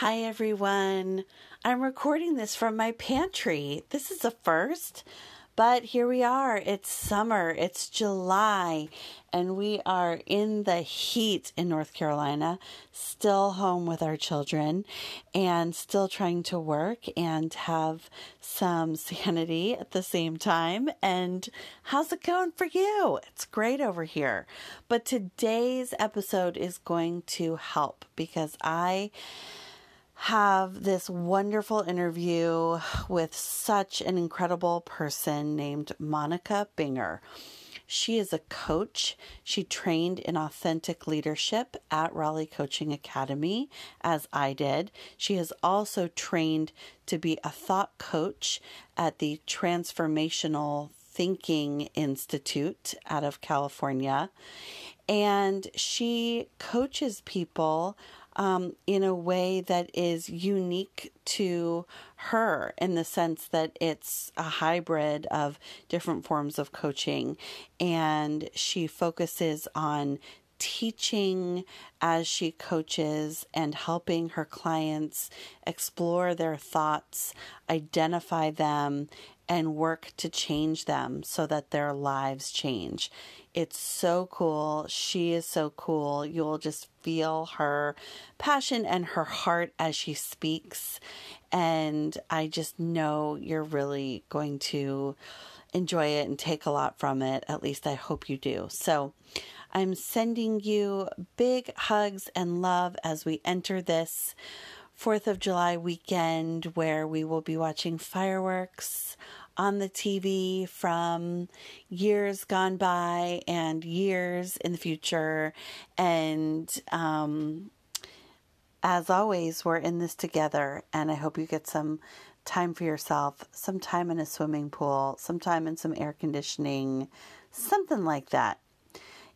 Hi, everyone. I'm recording this from my pantry. This is a first, but here we are. It's summer, it's July, and we are in the heat in North Carolina, still home with our children, and still trying to work and have some sanity at the same time. And how's it going for you? It's great over here. But today's episode is going to help because I have this wonderful interview with such an incredible person named Monica Binger. She is a coach. She trained in authentic leadership at Raleigh Coaching Academy, as I did. She has also trained to be a thought coach at the Transformational Thinking Institute out of California. And she coaches people um, in a way that is unique to her in the sense that it's a hybrid of different forms of coaching. And she focuses on teaching as she coaches and helping her clients explore their thoughts, identify them, and work to change them so that their lives change. It's so cool. She is so cool. You'll just feel her passion and her heart as she speaks. And I just know you're really going to enjoy it and take a lot from it. At least I hope you do. So, I'm sending you big hugs and love as we enter this 4th of July weekend where we will be watching fireworks on the TV from years gone by and years in the future. And um, as always, we're in this together, and I hope you get some time for yourself, some time in a swimming pool, some time in some air conditioning, something like that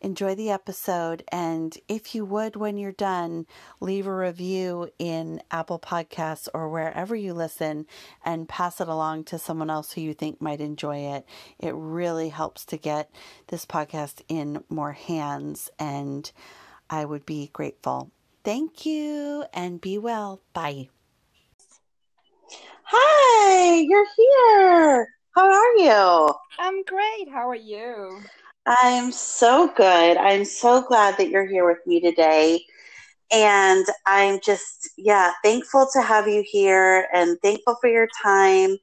enjoy the episode. And if you would, when you're done, leave a review in Apple Podcasts or wherever you listen and pass it along to someone else who you think might enjoy it. It really helps to get this podcast in more hands, and I would be grateful. Thank you and be well. Bye. Hi, you're here. How are you? I'm great. How are you? I'm so good. I'm so glad that you're here with me today. And I'm just, yeah, thankful to have you here and thankful for your time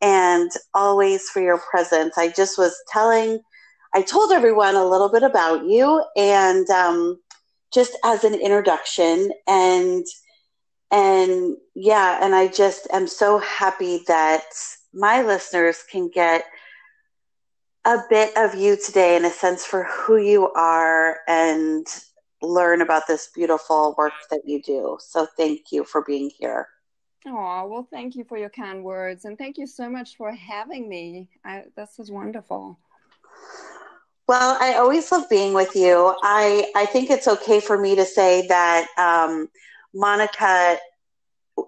and always for your presence. I just was telling, I told everyone a little bit about you and um, just as an introduction. And, and yeah, and I just am so happy that my listeners can get a bit of you today in a sense for who you are and learn about this beautiful work that you do. So thank you for being here. Oh, well, thank you for your kind words. And thank you so much for having me. I, this is wonderful. Well, I always love being with you. I, I think it's okay for me to say that um, Monica,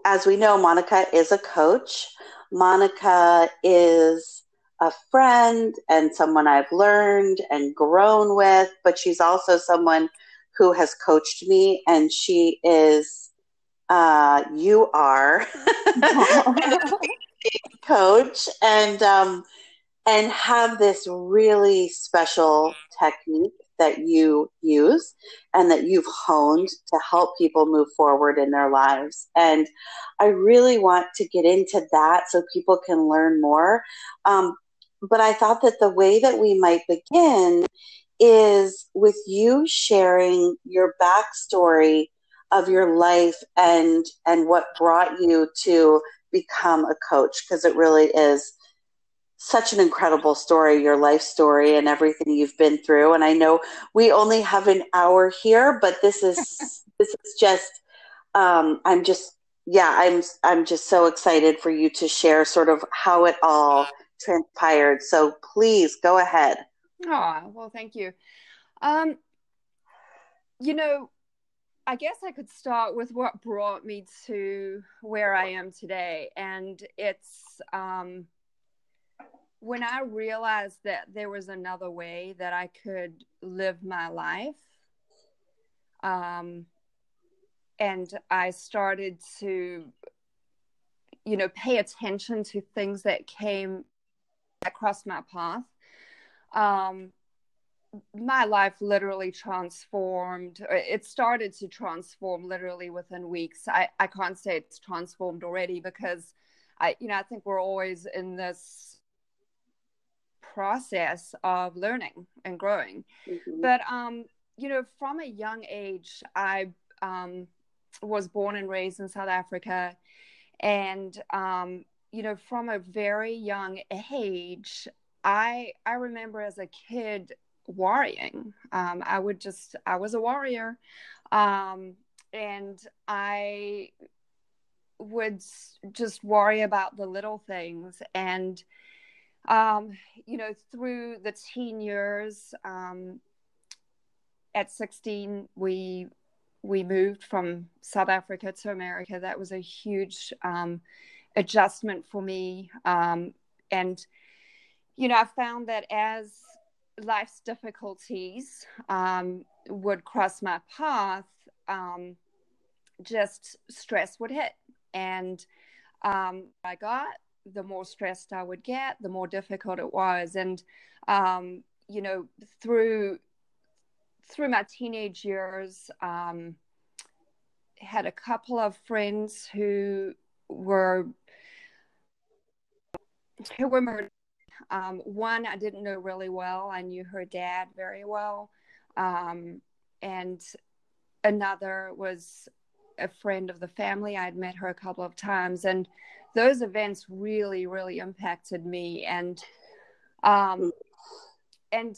as we know, Monica is a coach. Monica is a friend and someone I've learned and grown with, but she's also someone who has coached me, and she is, uh, you are coach, and um, and have this really special technique that you use and that you've honed to help people move forward in their lives. And I really want to get into that so people can learn more. Um, but I thought that the way that we might begin is with you sharing your backstory of your life and and what brought you to become a coach because it really is such an incredible story your life story and everything you've been through. And i know we only have an hour here but this is this is just um, i'm just yeah i'm i'm just so excited for you to share sort of how it all transpired. So please go ahead. Oh, well, thank you. Um, you know, I guess I could start with what brought me to where I am today. And it's um, when I realized that there was another way that I could live my life. Um, and I started to, you know, pay attention to things that came across my path. Um, my life literally transformed. It started to transform literally within weeks. I, I can't say it's transformed already because I, you know, I think we're always in this process of learning and growing. Mm-hmm. But, um, you know, from a young age, I um, was born and raised in South Africa. And, um, you know, from a very young age, I I remember as a kid worrying. Um, I would just, I was a warrior. Um, and I would just worry about the little things. And, um, you know, through the teen years, um, at 16, we we moved from South Africa to America. That was a huge um, adjustment for me. Um, and, you know, I found that as life's difficulties um, would cross my path, um, just stress would hit. And um, I got, the more stressed I would get, the more difficult it was. And, um, you know, through through my teenage years, um, had a couple of friends who were were murdered um, one I didn't know really well. I knew her dad very well. Um, and another was a friend of the family. I'd met her a couple of times. And those events really, really impacted me. And, um, and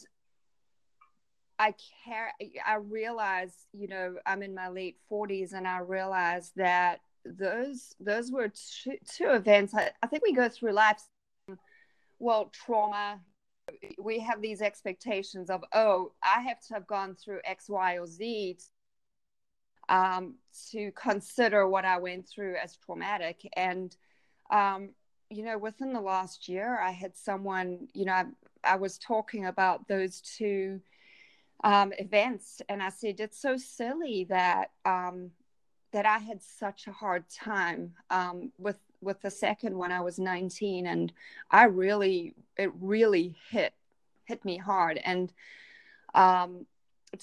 I care, I realized, you know, I'm in my late 40s and I realized that those, those were two, two events. I, I think we go through life well, trauma, we have these expectations of, oh, I have to have gone through X, Y, or Z um, to consider what I went through as traumatic. And, um, you know, within the last year, I had someone, you know, I, I was talking about those two um, events, and I said, it's so silly that. Um, that I had such a hard time um, with with the second when I was 19 and I really it really hit hit me hard. And um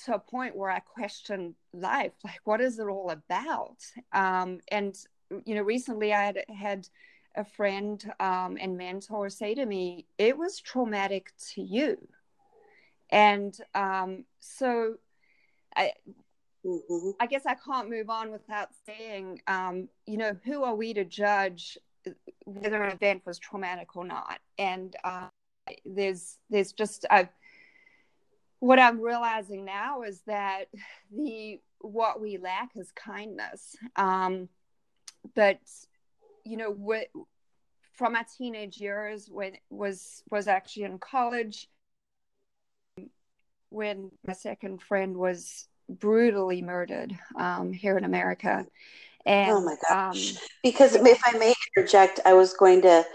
to a point where I questioned life like what is it all about? Um and you know recently I had had a friend um, and mentor say to me it was traumatic to you. And um so I Mm-hmm. I guess I can't move on without saying, um, you know, who are we to judge whether an event was traumatic or not? And uh, there's there's just a, what I'm realizing now is that the what we lack is kindness. Um, but you know, what from my teenage years when was was actually in college when my second friend was brutally murdered um, here in America. And, oh my gosh! Um, because if I may interject, I was going to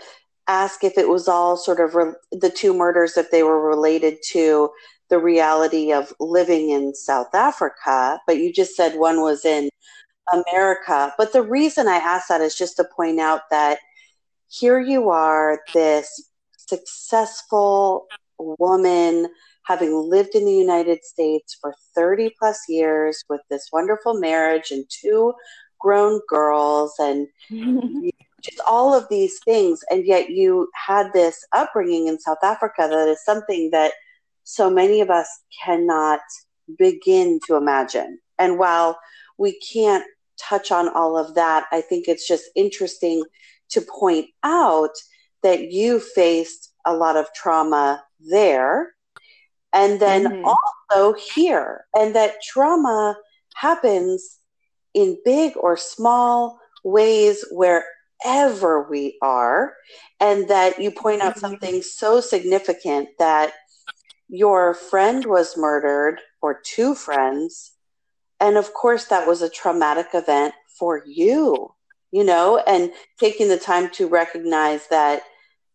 ask if it was all sort of re- the two murders, if they were related to the reality of living in South Africa. But you just said one was in America. But the reason I ask that is just to point out that here you are, this successful woman having lived in the United States for 30 plus years with this wonderful marriage and two grown girls and just all of these things. And yet you had this upbringing in South Africa that is something that so many of us cannot begin to imagine. And while we can't touch on all of that, I think it's just interesting to point out that you faced a lot of trauma there and then mm-hmm. also here, and that trauma happens in big or small ways wherever we are, and that you point out mm-hmm. something so significant that your friend was murdered, or two friends, and of course, that was a traumatic event for you, you know, and taking the time to recognize that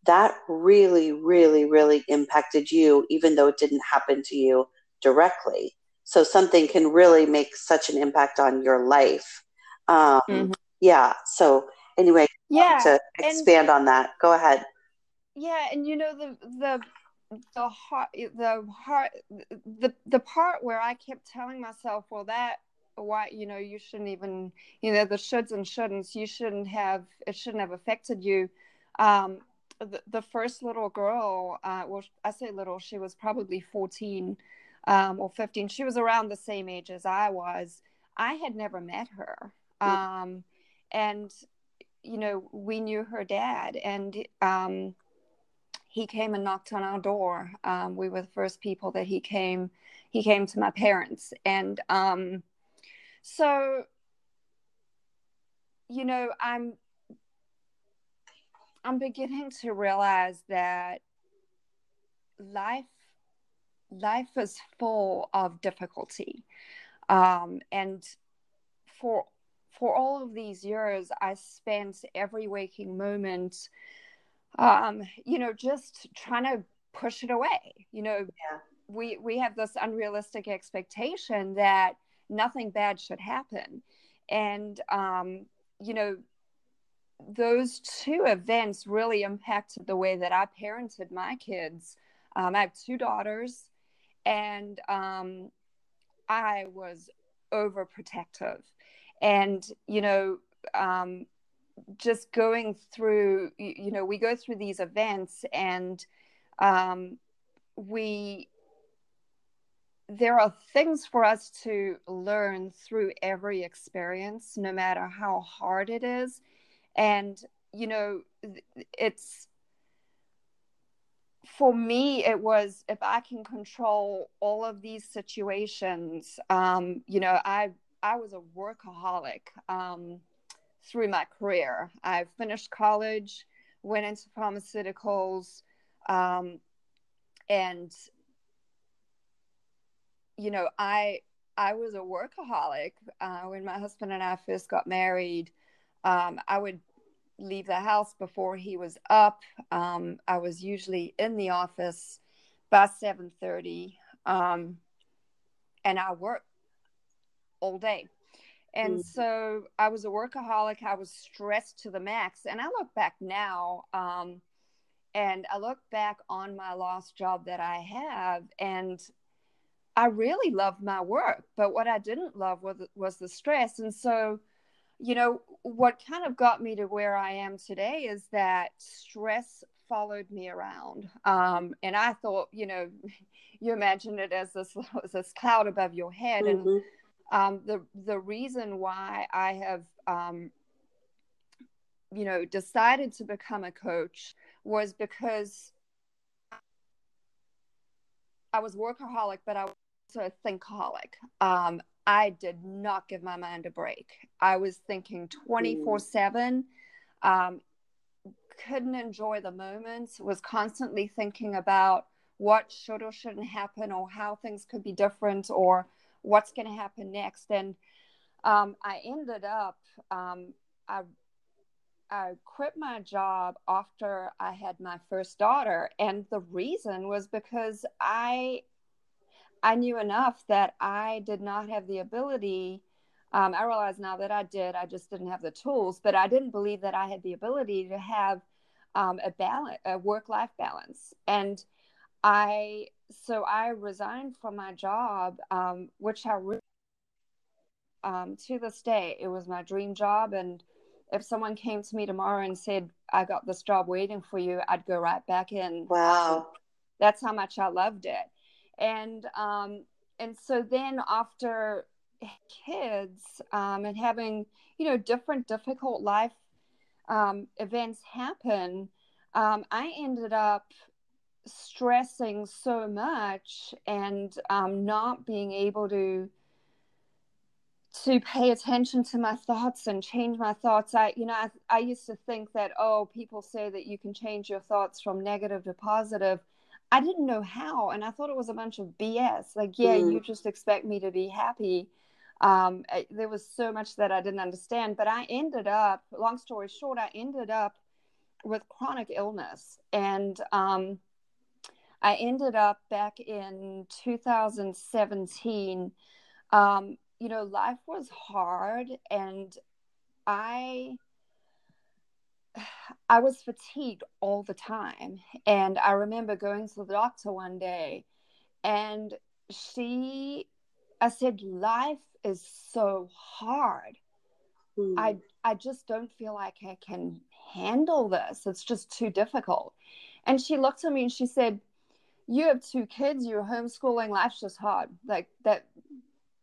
that really, really, really impacted you, even though it didn't happen to you directly. So something can really make such an impact on your life. Um, mm-hmm. Yeah. So anyway, yeah, to expand and, on that, go ahead. Yeah, and you know the the the heart the heart the the part where I kept telling myself, well, that why you know you shouldn't even you know the shoulds and shouldn'ts you shouldn't have it shouldn't have affected you um the, the first little girl uh well i say little she was probably 14 um or 15 she was around the same age as i was. I had never met her um and you know we knew her dad and um he came and knocked on our door. Um we were the first people that he came he came to my parents and um so you know i'm i'm beginning to realize that life life is full of difficulty um, and for for all of these years i spent every waking moment um, you know just trying to push it away you know yeah. we we have this unrealistic expectation that nothing bad should happen. And, um, you know, those two events really impacted the way that I parented my kids. Um, I have two daughters, and um, I was overprotective. And, you know, um, just going through, you know, we go through these events and um, we there are things for us to learn through every experience, no matter how hard it is. And, you know, it's for me, it was if I can control all of these situations, um, you know, I, I was a workaholic um, through my career. I finished college, went into pharmaceuticals, um, and you know, I I was a workaholic uh, when my husband and I first got married. Um, I would leave the house before he was up. Um, I was usually in the office by seven thirty, um, and I worked all day. And mm-hmm. so I was a workaholic. I was stressed to the max. And I look back now, um, and I look back on my last job that I have, and I really loved my work, but what I didn't love was was the stress. And so, you know, what kind of got me to where I am today is that stress followed me around. Um, and I thought, you know, you imagine it as this this cloud above your head. Mm-hmm. And um, the the reason why I have, um, you know, decided to become a coach was because I was workaholic, but I a thinkaholic. Um, I did not give my mind a break. I was thinking 24 7, um, couldn't enjoy the moments, was constantly thinking about what should or shouldn't happen, or how things could be different, or what's going to happen next. And um, I ended up, um, I, I quit my job after I had my first daughter. And the reason was because I I knew enough that I did not have the ability. Um, I realize now that I did, I just didn't have the tools, but I didn't believe that I had the ability to have um, a balance, a work life balance. And I, so I resigned from my job, um, which I really, um, to this day, it was my dream job. And if someone came to me tomorrow and said, I got this job waiting for you, I'd go right back in. Wow. That's how much I loved it and um, and so then after kids um, and having you know different difficult life um, events happen um, i ended up stressing so much and um, not being able to to pay attention to my thoughts and change my thoughts. I you know I, I used to think that oh people say that you can change your thoughts from negative to positive I didn't know how, and I thought it was a bunch of BS. Like, yeah, mm. you just expect me to be happy. Um, I, there was so much that I didn't understand, but I ended up, long story short, I ended up with chronic illness, and um, I ended up back in 2017. Um, you know, life was hard, and I I was fatigued all the time. And I remember going to the doctor one day and she I said, life is so hard. Mm. I I just don't feel like I can handle this. It's just too difficult. And she looked at me and she said, You have two kids, you're homeschooling, life's just hard. Like that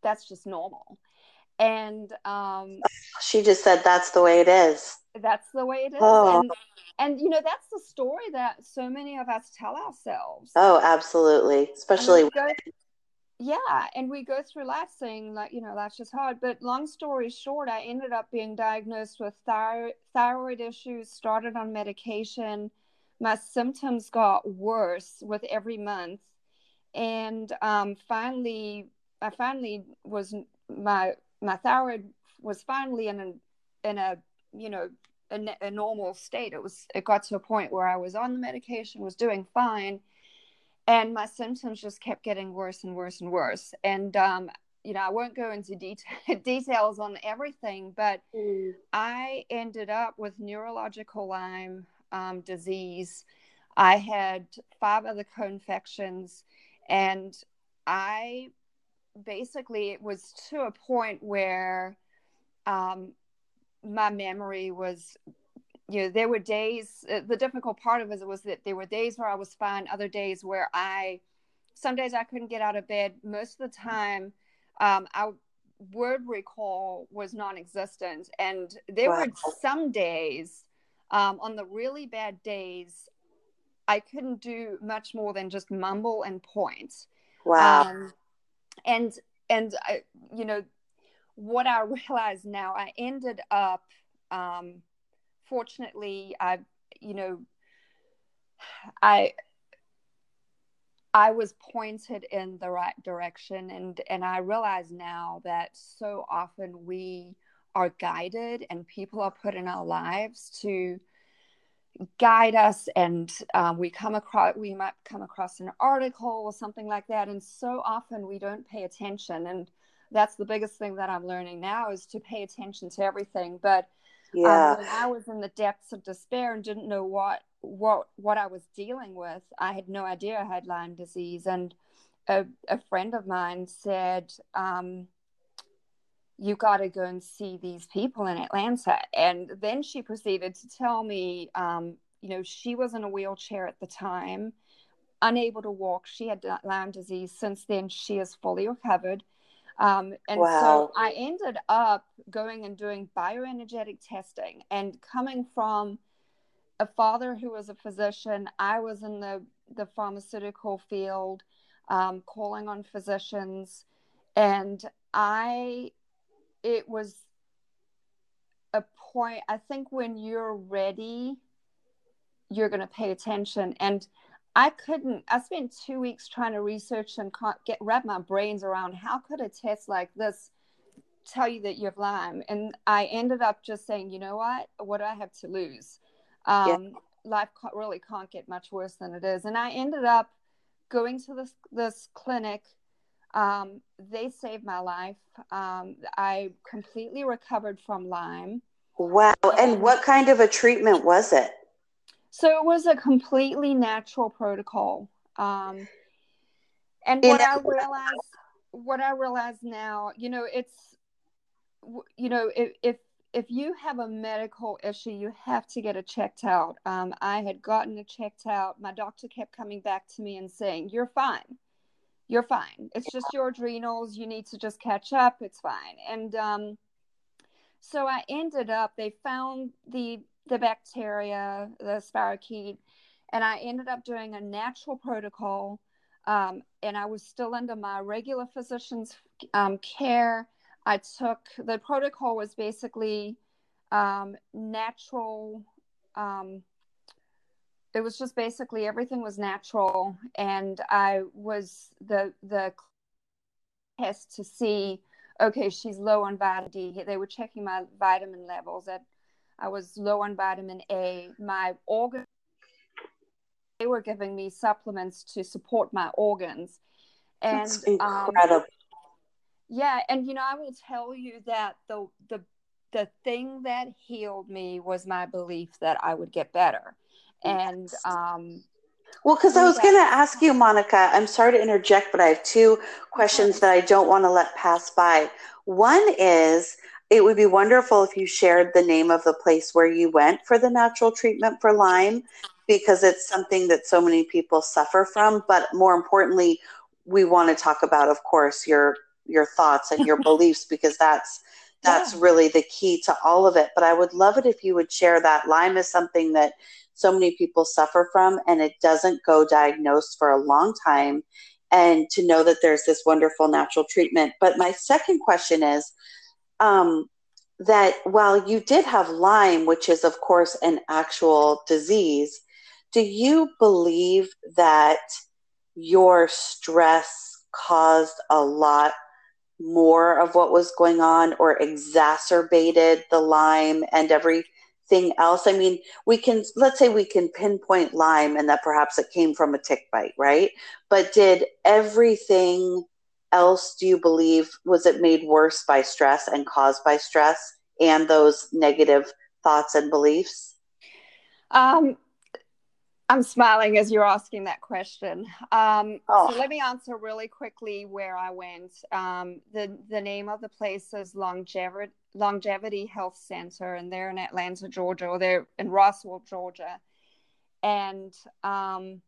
that's just normal. And um she just said that's the way it is. That's the way it is. Oh. And and you know, that's the story that so many of us tell ourselves. Oh, absolutely. Especially yeah and we go through life saying like you know that's just hard but long story short i ended up being diagnosed with thyroid, thyroid issues started on medication my symptoms got worse with every month and um, finally i finally was my my thyroid was finally in a in a you know a, a normal state. It was it got to a point where i was on the medication was doing fine and my symptoms just kept getting worse and worse and worse. And um, you know i won't go into detail, details on everything but mm. i ended up with neurological lyme um, disease. I had five other co-infections and i basically it was to a point where um, my memory was you know there were days uh, the difficult part of it was that there were days where i was fine other days where i some days i couldn't get out of bed. Most of the time um, our word recall was non-existent. And there wow. were some days um, on the really bad days i couldn't do much more than just mumble and point. Wow. Um, and and I, you know what i realize now i ended up um, fortunately, I, you know, I, I was pointed in the right direction, and and I realize now that so often we are guided, and people are put in our lives to guide us and um, we come across we might come across an article or something like that and so often we don't pay attention and that's the biggest thing that i'm learning now is to pay attention to everything but yeah. Um, when I was in the depths of despair and didn't know what what what I was dealing with, I had no idea I had Lyme disease. And a, a friend of mine said, um, "You got to go and see these people in Atlanta." And then she proceeded to tell me, um, you know, she was in a wheelchair at the time, unable to walk. She had Lyme disease. Since then, she is fully recovered. Um, and wow. so I ended up going and doing bioenergetic testing and coming from a father who was a physician, I was in the, the pharmaceutical field, um, calling on physicians. And I, it was a point, I think when you're ready, you're going to pay attention. And I couldn't. I spent two weeks trying to research and get wrap my brains around how could a test like this tell you that you have Lyme, and I ended up just saying, you know what? What do I have to lose? Um, yeah. Life really can't get much worse than it is, and I ended up going to this this clinic. Um, they saved my life. Um, I completely recovered from Lyme. Wow! And, what kind of a treatment was it? So it was a completely natural protocol. Um, and what I realized, what I realize now, you know, it's, you know, if, if if you have a medical issue, you have to get it checked out. Um, I had gotten it checked out. My doctor kept coming back to me and saying, "You're fine. You're fine. It's just your adrenals. You need to just catch up. It's fine." And um, so I ended up. They found the the bacteria, the spirochete, and I ended up doing a natural protocol. Um, and I was still under my regular physician's um, care. I took the protocol was basically um, natural. Um, it was just basically everything was natural, and I was the the test to see. Okay, she's low on vitamin D. They were checking my vitamin levels at I was low on vitamin A. My organ they were giving me supplements to support my organs. And That's um, incredible. Um, yeah, and you know, I will tell you that the the the thing that healed me was my belief that I would get better. And um, well, because I was going to ask you, Monica, I'm sorry to interject, but I have two questions that I don't want to let pass by. One is it would be wonderful if you shared the name of the place where you went for the natural treatment for Lyme, because it's something that so many people suffer from. But more importantly, we want to talk about, of course, your your thoughts and your beliefs, because that's that's yeah. really the key to all of it. But I would love it if you would share that. Lyme is something that so many people suffer from, and it doesn't go diagnosed for a long time. And to know that there's this wonderful natural treatment. But my second question is um, that while you did have Lyme, which is, of course, an actual disease, do you believe that your stress caused a lot more of what was going on or exacerbated the Lyme and everything else? I mean, we can, let's say we can pinpoint Lyme and that perhaps it came from a tick bite, right? But did everything else do you believe was it made worse by stress and caused by stress and those negative thoughts and beliefs? Um, I'm smiling as you're asking that question. Um, oh. So let me answer really quickly where I went. Um, the the name of the place is Longevity Longevity Health Center, and they're in Atlanta, Georgia, or they're in Roswell, Georgia. And um,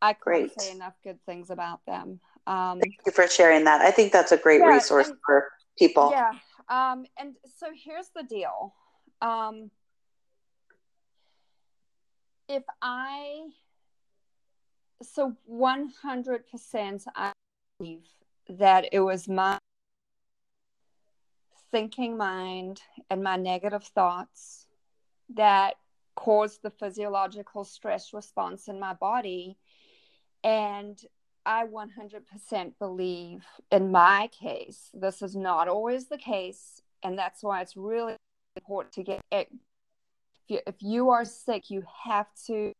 I can't say enough good things about them. Um, Thank you for sharing that. I think that's a great yeah, resource and, for people. Yeah. Um, and so here's the deal. If I so 100% I believe that it was my thinking mind and my negative thoughts that caused the physiological stress response in my body. And I 100% believe in my case this is not always the case. And that's why it's really important to get you, if you are sick, you have to.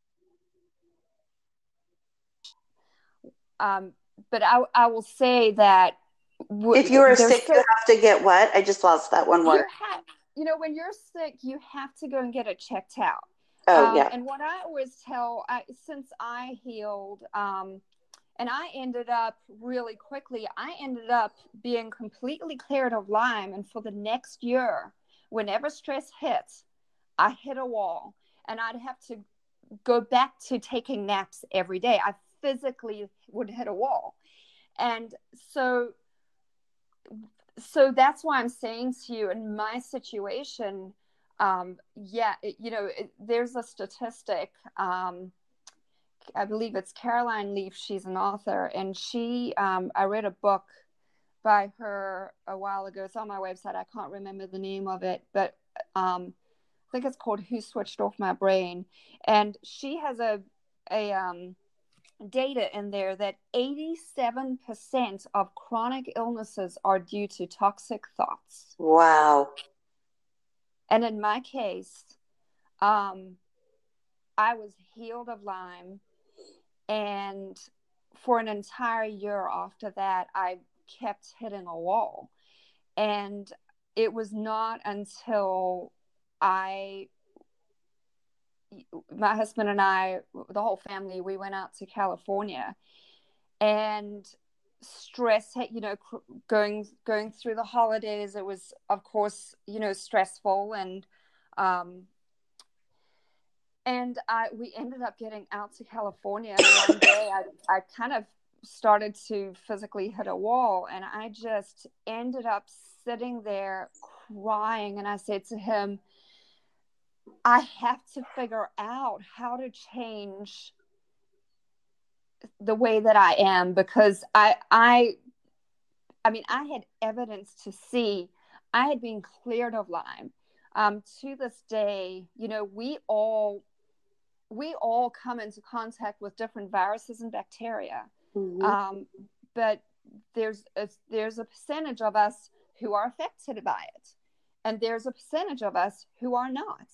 Um, but I, I will say that w- if you are sick, so, you have to get what? I just lost that one word. You, you know, when you're sick, you have to go and get it checked out. Oh um, yeah. And what I always tell, I, since I healed, um, and I ended up really quickly. I ended up being completely cleared of Lyme, and for the next year, whenever stress hits, I hit a wall and I'd have to go back to taking naps every day. I physically would hit a wall. And so so that's why I'm saying to you in my situation um, yeah, it, you know, it, there's a statistic. Um, I believe it's Caroline Leaf. She's an author, and she. Um, I read a book by her a while ago. It's on my website. I can't remember the name of it, but um, think it's called Who Switched Off My Brain. And she has a, a um, data in there that 87% of chronic illnesses are due to toxic thoughts. Wow. And in my case, um, I was healed of Lyme. And for an entire year after that, I kept hitting a wall. And it was not until I, my husband and I, the whole family, we went out to California, and stress you know going going through the holidays it was of course you know stressful and um and i we ended up getting out to california one day i i kind of started to physically hit a wall and i just ended up sitting there crying and i said to him I have to figure out how to change the way that I am because I I I mean I had evidence to see I had been cleared of Lyme. Um, to this day, you know, we all we all come into contact with different viruses and bacteria, mm-hmm. um, but there's a, there's a percentage of us who are affected by it, and there's a percentage of us who are not.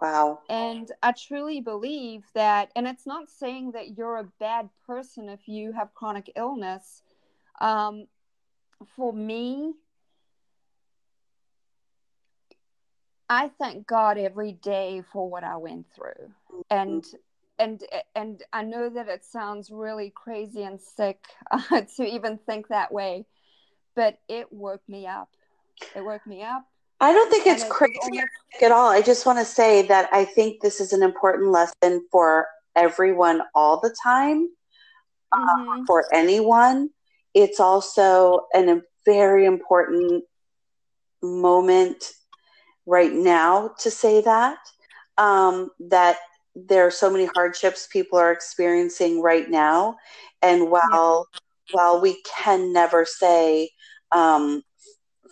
Wow. And I truly believe that, and it's not saying that you're a bad person if you have chronic illness. Um, for me, I thank God every day for what I went through. And and and I know that it sounds really crazy and sick uh, to even think that way, but it woke me up. It woke me up. I don't think it's crazy at all. I just want to say that I think this is an important lesson for everyone all the time, uh, mm-hmm. for anyone. It's also an, a very important moment right now to say that um, that there are so many hardships people are experiencing right now and while yeah. while we can never say um,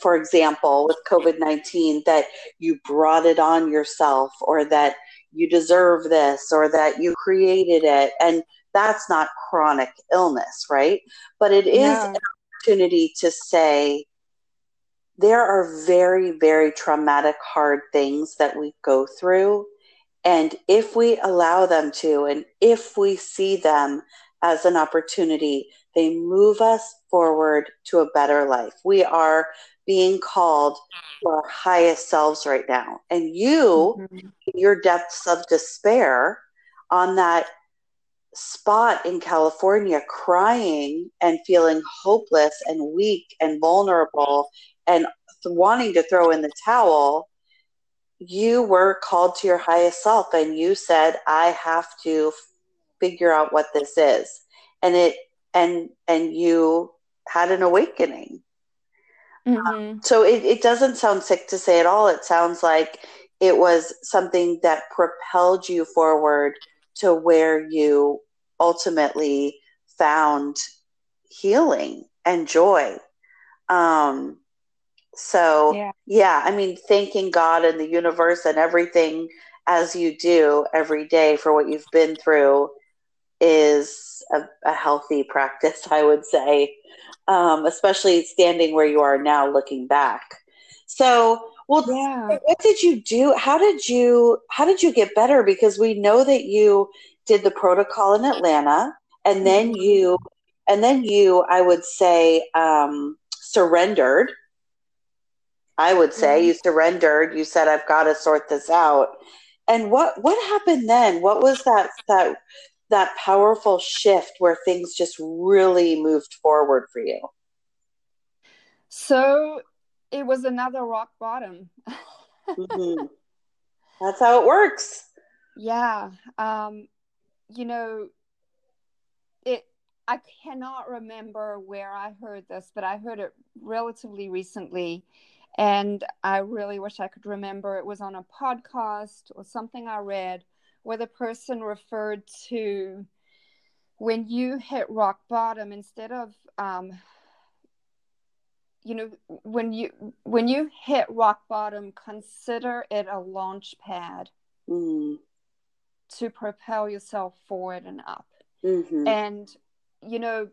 for example with covid-19 that you brought it on yourself or that you deserve this or that you created it and that's not chronic illness right but it is yeah. an opportunity to say there are very, very traumatic, hard things that we go through. And if we allow them to, and if we see them as an opportunity, they move us forward to a better life. We are being called to our highest selves right now. And you, mm-hmm. your depths of despair, on that spot in California, crying and feeling hopeless and weak and vulnerable and wanting to throw in the towel, you were called to your highest self and you said, I have to figure out what this is. And it, and, and you had an awakening. Mm-hmm. Um, so it, it doesn't sound sick to say at all. It sounds like it was something that propelled you forward to where you ultimately found healing and joy. Um, so, yeah. yeah, I mean, thanking God and the universe and everything as you do every day for what you've been through is a, a healthy practice, I would say, um, especially standing where you are now looking back. So, well, yeah. what did you do? How did you how did you get better? Because we know that you did the protocol in Atlanta, and then mm-hmm. you and then you, I would say, um, surrendered I would say. Mm-hmm. You surrendered. You said, "I've got to sort this out." And what what happened then? What was that that that powerful shift where things just really moved forward for you? So it was another rock bottom. mm-hmm. That's how it works. Yeah. Um, you know, it I cannot remember where I heard this, but I heard it relatively recently. And I really wish I could remember it was on a podcast or something I read where the person referred to when you hit rock bottom instead of um, you know when you when you hit rock bottom consider it a launch pad mm. to propel yourself forward and up mm-hmm. and you know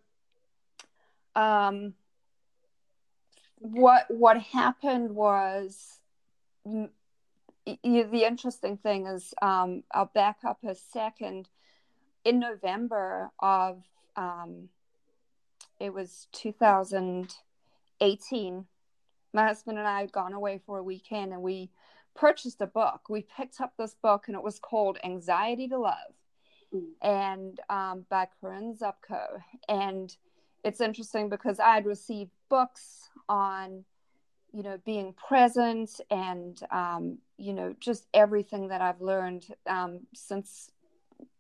um what what happened was the interesting thing is um, I'll back up a second. In November of um, it was 2018, my husband and I had gone away for a weekend and we purchased a book. We picked up this book and it was called Anxiety to Love, mm. and um, by Corinne Zupko. And it's interesting because I had received books on you know being present and um, you know just everything that i've learned um, since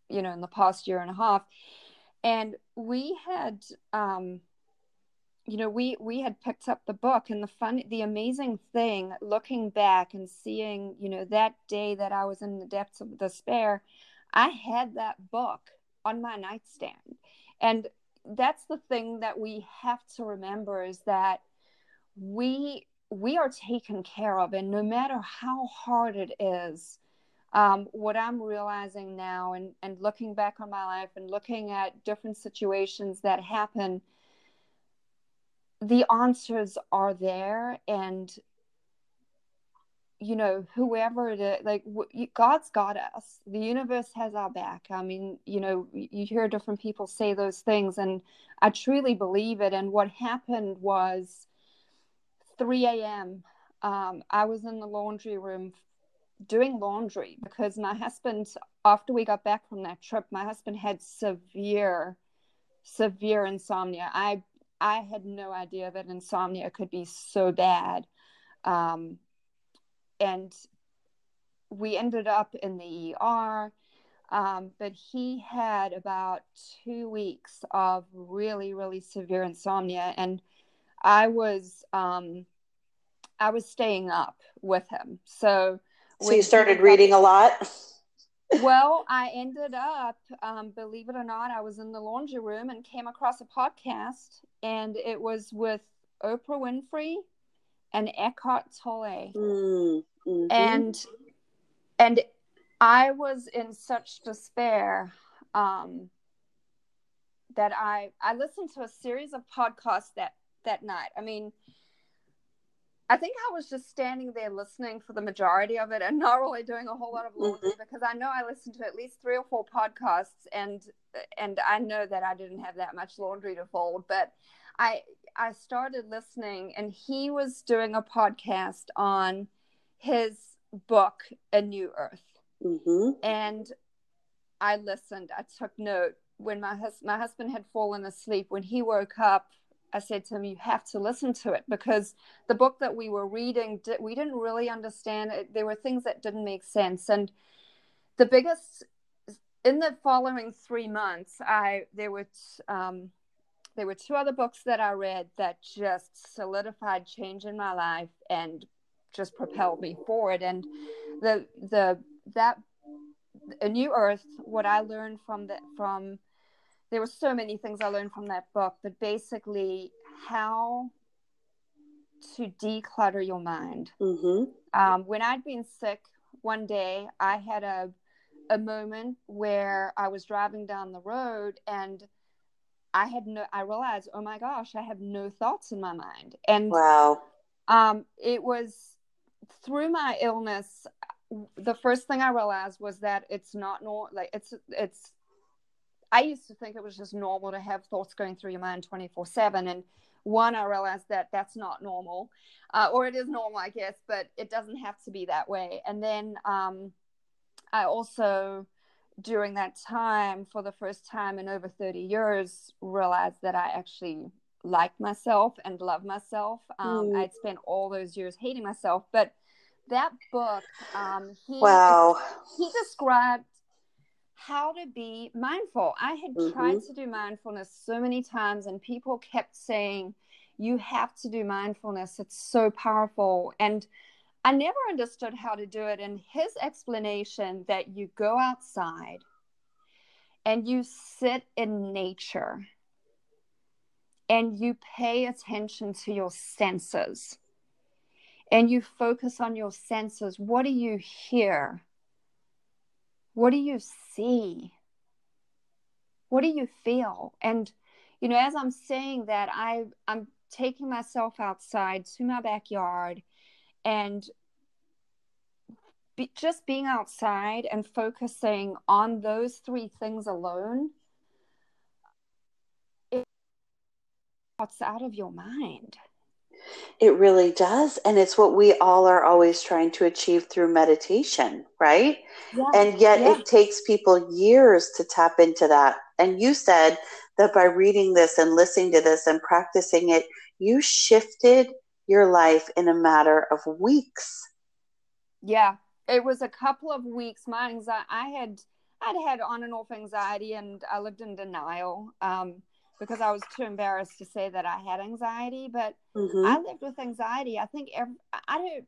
you know in the past year and a half. And we had um, you know we we had picked up the book and the fun the amazing thing looking back and seeing you know that day that i was in the depths of despair i had that book on my nightstand. And that's the thing that we have to remember is that we we are taken care of and no matter how hard it is um, what i'm realizing now and, and looking back on my life and looking at different situations that happen the answers are there. And you know whoever it is like god's got us. The universe has our back. I mean you know you hear different people say those things and i truly believe it. And what happened was 3 a.m. Um, I was in the laundry room doing laundry because my husband, after we got back from that trip, my husband had severe, severe insomnia. I I had no idea that insomnia could be so bad. Um, and we ended up in the ER. Um, but he had about two weeks of really, really severe insomnia, and I was um, I was staying up with him. So, so you started reading a lot. well, I ended up, um, believe it or not, I was in the laundry room and came across a podcast, and it was with Oprah Winfrey and Eckhart Tolle, mm-hmm. and and I was in such despair um, that I I listened to a series of podcasts that that night. I mean, I think I was just standing there listening for the majority of it and not really doing a whole lot of laundry mm-hmm. because I know I listened to at least three or four podcasts and and I know that I didn't have that much laundry to fold, but I I started listening and he was doing a podcast on his book A New Earth Mm-hmm. And I listened. I took note. When my hus- my husband had fallen asleep, when he woke up, I said to him, "You have to listen to it because the book that we were reading, we didn't really understand. It. There were things that didn't make sense, and the biggest in the following three months, I there were um, there were two other books that I read that just solidified change in my life and just propelled me forward. And the the that a new earth what i learned from the from there were so many things i learned from that book but basically how to declutter your mind mm-hmm. um, when i'd been sick one day i had a a moment where i was driving down the road and i had no i realized oh my gosh i have no thoughts in my mind and wow um, it was through my illness the first thing I realized was that it's not normal. Like it's it's. I used to think it was just normal to have thoughts going through your mind twenty four seven, and one I realized that that's not normal, uh, or it is normal, I guess, but it doesn't have to be that way. And then um, I also, during that time, for the first time in over thirty years, realized that I actually like myself and love myself. Um, mm. I'd spent all those years hating myself, but that book, um, he wow, he described how to be mindful. I had mm-hmm. tried to do mindfulness so many times, and people kept saying, "You have to do mindfulness. It's so powerful." And I never understood how to do it. And his explanation that you go outside and you sit in nature and you pay attention to your senses and you focus on your senses. What do you hear? What do you see? What do you feel? And, you know, as I'm saying that, I, I'm taking myself outside to my backyard and be, just being outside and focusing on those three things alone it what's out of your mind it really does. And it's what we all are always trying to achieve through meditation, right? Yeah. And yet yeah. it takes people years to tap into that. And you said that by reading this and listening to this and practicing it, you shifted your life in a matter of weeks. Yeah. It was a couple of weeks. My anxiety, I had, I'd had on and off anxiety and I lived in denial. Um, because I was too embarrassed to say that I had anxiety. But mm-hmm. I lived with anxiety. I think every, I don't.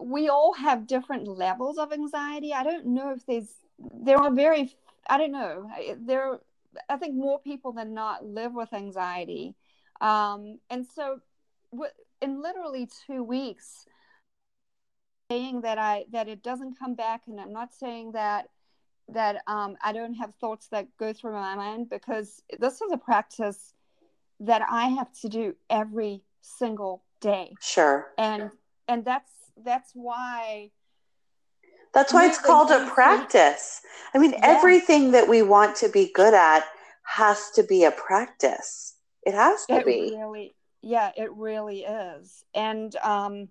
We all have different levels of anxiety. I don't know if there's there are very I don't know there. I think more people than not live with anxiety, um, and so in literally two weeks, saying that I that it doesn't come back, and I'm not saying that that um, I don't have thoughts that go through my mind because this is a practice that I have to do every single day. Sure. And and that's that's why that's why it's called a practice. I mean, everything that we want to be good at has to be a practice. It has to it be. Really, yeah, it really is. And um,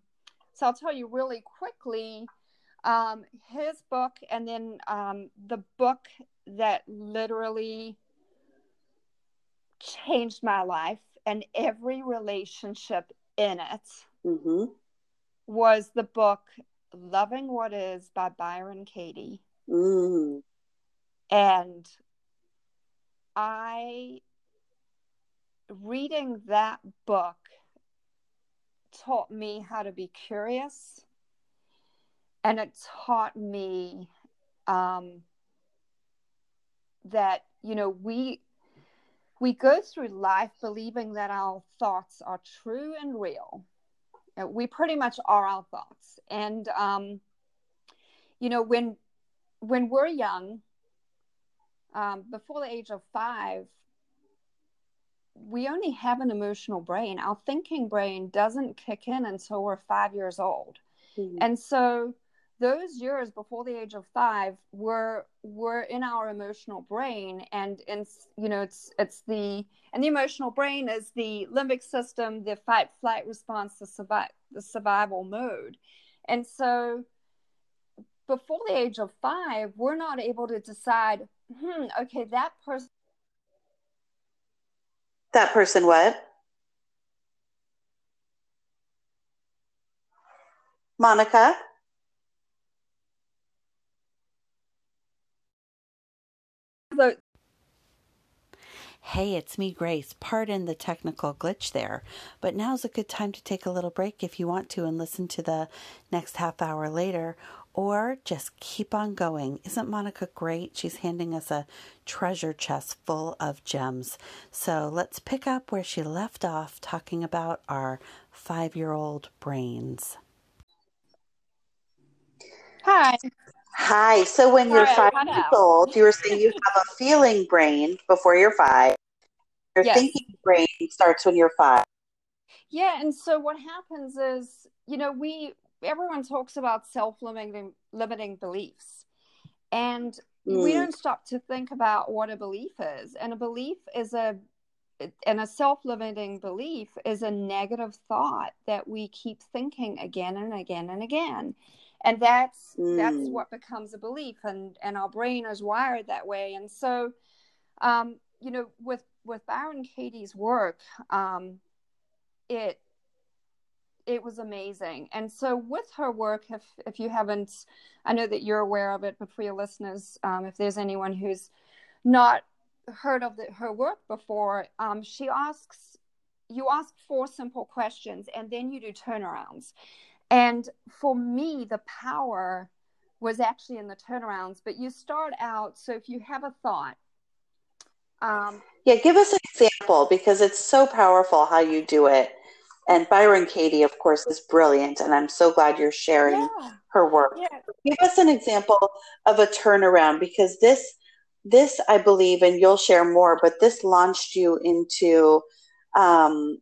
so I'll tell you really quickly Um, his book, and then um, the book that literally changed my life and every relationship in it Mm-hmm. was the book Loving What Is by Byron Katie. Mm. And I, reading that book, taught me how to be curious. And it taught me um, that, you know, we. We go through life believing that our thoughts are true and real. Uh, We pretty much are our thoughts. And, um, you know, when when we're young, um, before the age of five, we only have an emotional brain. Our thinking brain doesn't kick in until we're five years old. Mhm. And so those years before the age of five were were in our emotional brain and in you know it's it's the and the emotional brain is the limbic system the fight flight response the survive the survival mode and so before the age of five we're not able to decide hmm okay that person That person what? Monica? So Hey, it's me, Grace. Pardon the technical glitch there, but now's a good time to take a little break if you want to and listen to the next half hour later, or just keep on going. Isn't Monica great? She's handing us a treasure chest full of gems. So let's pick up where she left off talking about our five year old brains. hi Hi. So when you're five years old, you were saying you have a feeling brain before you're five. Your Yes. thinking brain starts when you're five. Yeah, and so what happens is, you know, we everyone talks about self-limiting limiting beliefs. And we Mm. don't stop to think about what a belief is. And a belief is a and a self-limiting belief is a negative thought that we keep thinking again and again and again. And that's that's Mm. what becomes a belief and and our brain is wired that way. And so um, you know, with with Byron Katie's work, um, it it was amazing. And so with her work, if if you haven't, I know that you're aware of it, but for your listeners, um, if there's anyone who's not heard of the, her work before, um, she asks you ask four simple questions and then you do turnarounds. And for me, the power was actually in the turnarounds. But you start out. So if you have a thought. Um, Yeah, give us an example because it's so powerful how you do it. And Byron Katie, of course, is brilliant, and I'm so glad you're sharing yeah, her work. yeah, Give us an example of a turnaround because this, this I believe, and you'll share more, but this launched you into um,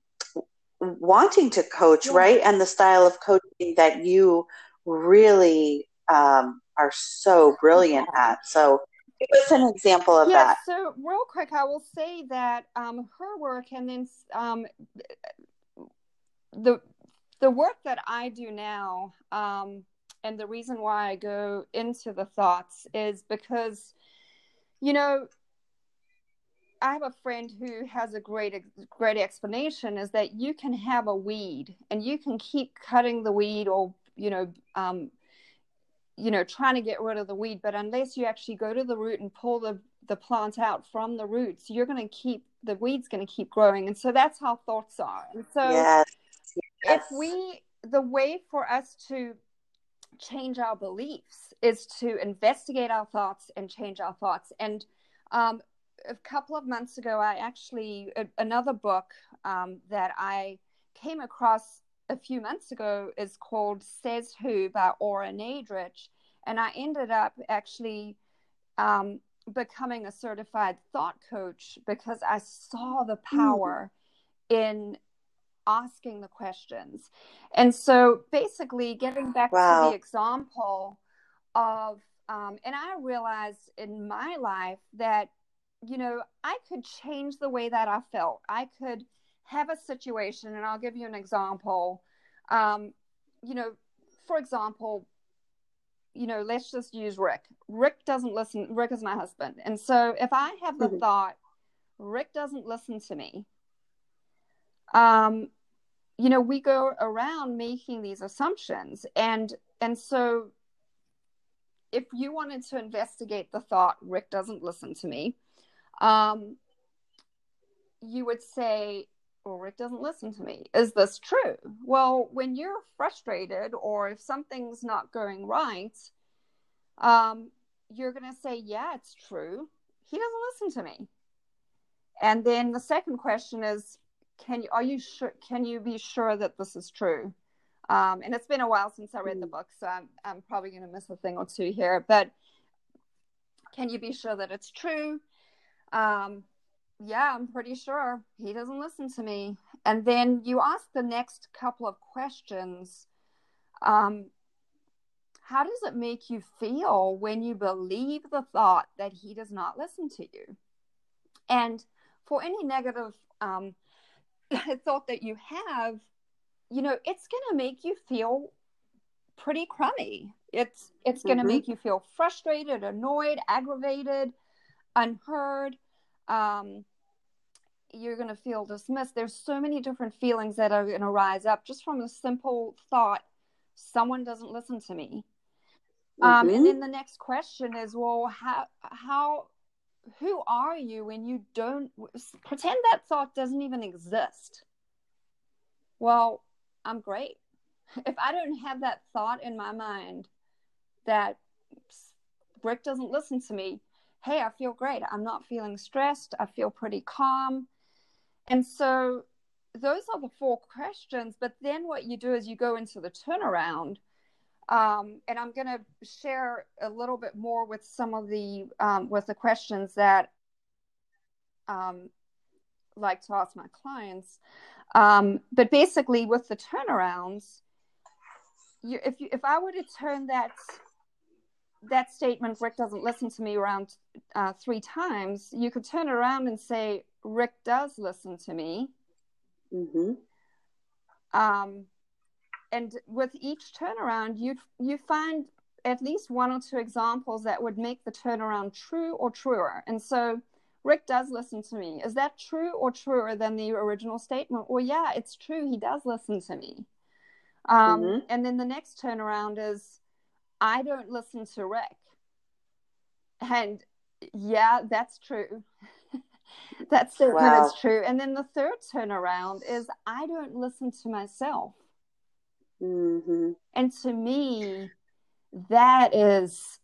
wanting to coach, Yeah. right? And the style of coaching that you really um, are so brilliant Yeah. at. So, give us an example of yeah. that. So real quick, I will say that um, her work and then um, the the work that I do now, um, and the reason why I go into the thoughts is because, you know, I have a friend who has a great great explanation is that you can have a weed and you can keep cutting the weed or you know um, you know trying to get rid of the weed but unless you actually go to the root and pull the the plant out from the roots you're going to keep the weed's going to keep growing. And so that's how thoughts are. And so yes. if we the way for us to change our beliefs is to investigate our thoughts and change our thoughts. And um, a couple of months ago i actually a, another book um, that i came across a few months ago is called says who by Ora Nadrich and i ended up actually um, becoming a certified thought coach because i saw the power in asking the questions. And so basically, getting back Wow. to the example of, um, and I realized in my life that, you know, I could change the way that I felt. I could have a situation, and I'll give you an example. Um, you know, for example, you know, let's just use Rick. Rick doesn't listen. Rick is my husband. And so if I have the mm-hmm. thought, Rick doesn't listen to me, um, you know, we go around making these assumptions. And and so if you wanted to investigate the thought, Rick doesn't listen to me, um, you would say, well, Rick doesn't listen to me. Is this true? Well, when you're frustrated or if something's not going right, um, you're going to say, yeah, it's true. He doesn't listen to me. And then the second question is, can you, are you sure, can you be sure that this is true? Um, and it's been a while since I read the hmm. book, so I'm, I'm probably going to miss a thing or two here. But can you be sure that it's true? Um, yeah, I'm pretty sure he doesn't listen to me. And then you ask the next couple of questions. Um, how does it make you feel when you believe the thought that he does not listen to you? And for any negative um, thought that you have, you know, it's going to make you feel pretty crummy. It's it's going to mm-hmm. make you feel frustrated, annoyed, aggravated, unheard. Um, you're going to feel dismissed. There's so many different feelings that are going to rise up just from a simple thought someone doesn't listen to me. Mm-hmm. Um, and mm-hmm. then the next question is, well, how, how, who are you when you don't pretend that thought doesn't even exist? Well, I'm great. If I don't have that thought in my mind that Rick doesn't listen to me, hey, I feel great. I'm not feeling stressed. I feel pretty calm. And so those are the four questions. But then what you do is you go into the turnaround. Um, and I'm going to share a little bit more with some of the um, with the questions that um, like to ask my clients. Um, but basically, with the turnarounds, you, if you if I were to turn that that statement, Rick doesn't listen to me around uh, three times, you could turn around and say, Rick does listen to me. Mm-hmm. Um, and with each turnaround, you you find at least one or two examples that would make the turnaround true or truer. And so, Rick does listen to me. Is that true or truer than the original statement? Well, yeah, it's true. He does listen to me. Um, mm-hmm. And then the next turnaround is, I don't listen to Rick. And yeah, that's true. that statement wow. is true. And then the third turnaround is I don't listen to myself. Mm-hmm. And to me, that is,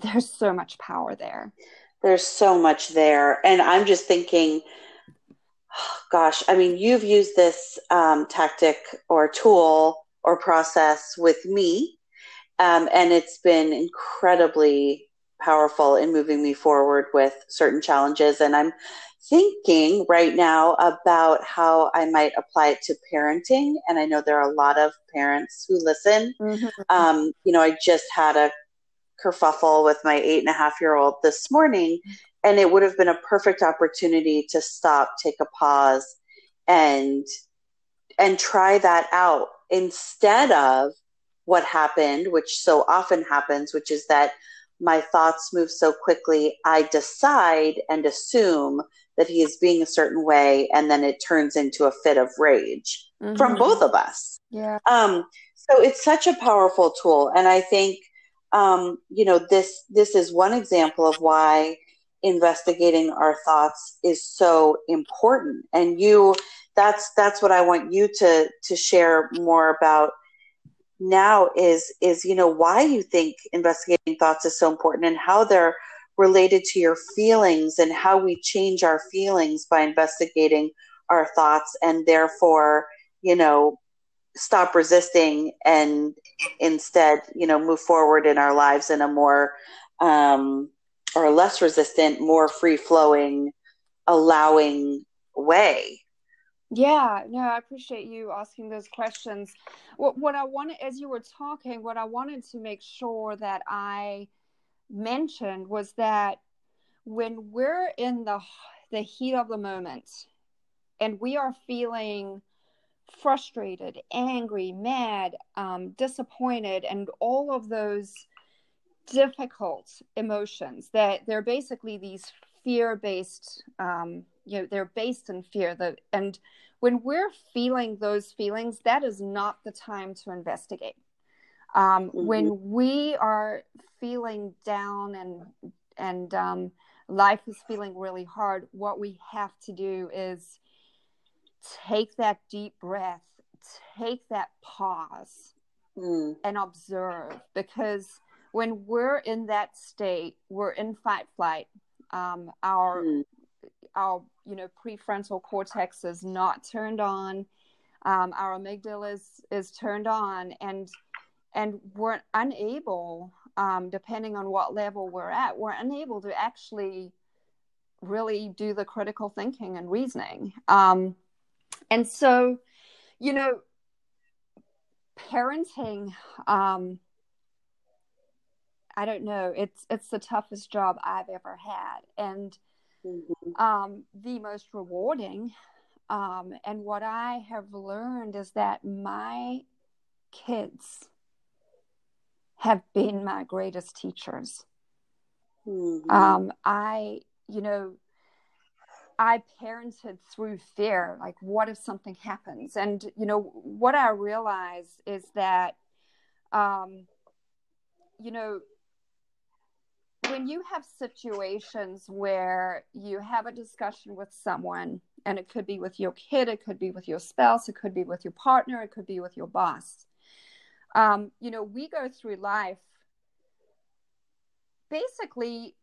there's so much power there. There's so much there. And I'm just thinking, gosh, I mean, you've used this um, tactic or tool or process with me, um, and it's been incredibly powerful in moving me forward with certain challenges. And I'm thinking right now about how I might apply it to parenting. And I know there are a lot of parents who listen. Mm-hmm. Um, you know, I just had a kerfuffle with my eight and a half year old this morning, and it would have been a perfect opportunity to stop, take a pause, and and try that out instead of what happened, which so often happens, which is that my thoughts move so quickly, I decide and assume that he is being a certain way, and then it turns into a fit of rage mm-hmm. from both of us. Yeah. Um, so it's such a powerful tool, and I think um, you know this this is one example of why investigating our thoughts is so important. And you, that's that's what I want you to to share more about now is is you know why you think investigating thoughts is so important and how they're related to your feelings and how we change our feelings by investigating our thoughts and therefore you know stop resisting and instead you know move forward in our lives in a more um or less resistant more free flowing allowing way yeah, no, I appreciate you asking those questions. What, what I wanted, as you were talking, what I wanted to make sure that I mentioned was that when we're in the the heat of the moment and we are feeling frustrated, angry, mad, um, disappointed, and all of those difficult emotions that they're basically these fear based um, you know they're based in fear that and when we're feeling those feelings that is not the time to investigate um, mm-hmm. when we are feeling down and and um, life is feeling really hard what we have to do is take that deep breath take that pause mm. and observe because when we're in that state we're in fight flight um, our mm. Our you know prefrontal cortex is not turned on. Um, our amygdala is is turned on and and we're unable um, depending on what level we're at we're unable to actually really do the critical thinking and reasoning. Um, and so you know parenting um, I don't know. It's it's the toughest job I've ever had, and mm-hmm. um, the most rewarding. Um, and what I have learned is that my kids have been my greatest teachers. Mm-hmm. Um, I, you know, I parented through fear. Like, what if something happens? And you know, what I realize is that, um, you know, when you have situations where you have a discussion with someone, and it could be with your kid, it could be with your spouse, it could be with your partner, it could be with your boss. Um, you know, we go through life basically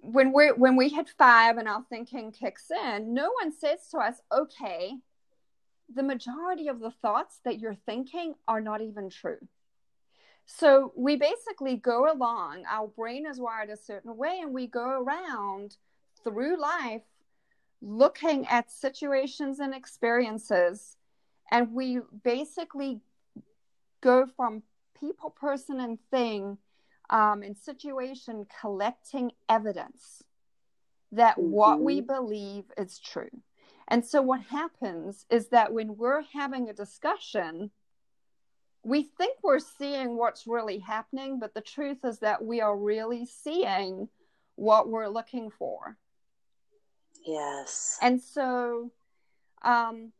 when we when we hit five and our thinking kicks in, no one says to us, "Okay, the majority of the thoughts that you're thinking are not even true." So we basically go along, our brain is wired a certain way, and we go around through life looking at situations and experiences. And we basically go from people, person, and thing um, in situation collecting evidence that mm-hmm. what we mm-hmm. believe is true. And so what happens is that when we're having a discussion, we think we're seeing what's really happening, but the truth is that we are really seeing what we're looking for. Yes. And so, um,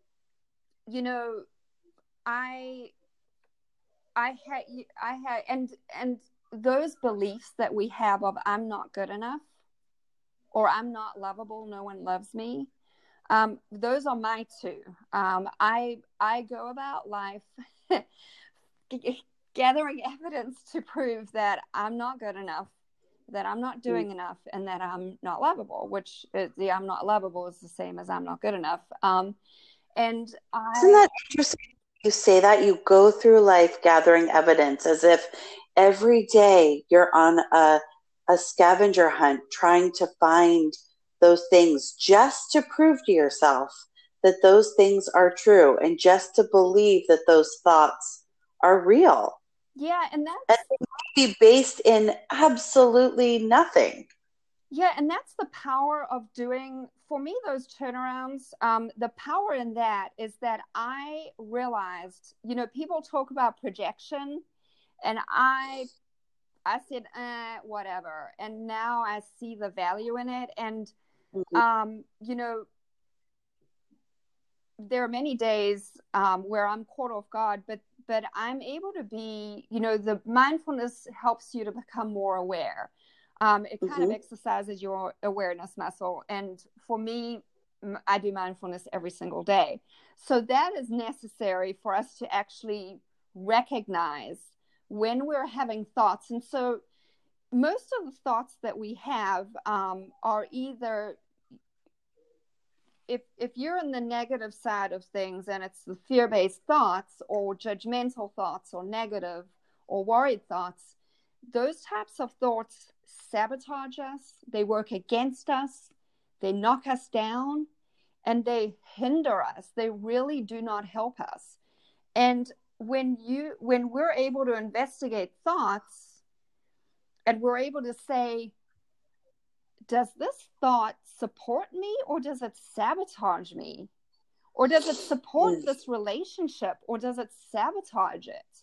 you know, I, I had, I had, and, and those beliefs that we have of I'm not good enough or I'm not lovable, no one loves me. Um, those are my two. Um, I, I go about life gathering evidence to prove that I'm not good enough, that I'm not doing mm. enough, and that I'm not lovable. Which is, the I'm not lovable is the same as I'm not good enough. Um, and I, isn't that interesting? You say that you go through life gathering evidence as if every day you're on a a scavenger hunt trying to find those things just to prove to yourself that those things are true and just to believe that those thoughts are real. Yeah, and that's and be based in absolutely nothing. Yeah, and that's the power of doing for me those turnarounds. Um, the power in that is that I realized, you know, people talk about projection, and I, I said, eh, whatever, and now I see the value in it, and, mm-hmm. um, you know, there are many days um, where I'm caught off guard, but but I'm able to be, you know, the mindfulness helps you to become more aware. Um, it kind mm-hmm. of exercises your awareness muscle. And for me, I do mindfulness every single day. So that is necessary for us to actually recognize when we're having thoughts. And so most of the thoughts that we have um, are either if if you're in the negative side of things and it's the fear-based thoughts or judgmental thoughts or negative or worried thoughts those types of thoughts sabotage us they work against us they knock us down and they hinder us. They really do not help us. And when you when we're able to investigate thoughts and we're able to say does this thought support me or does it sabotage me? or does it support this relationship or does it sabotage it?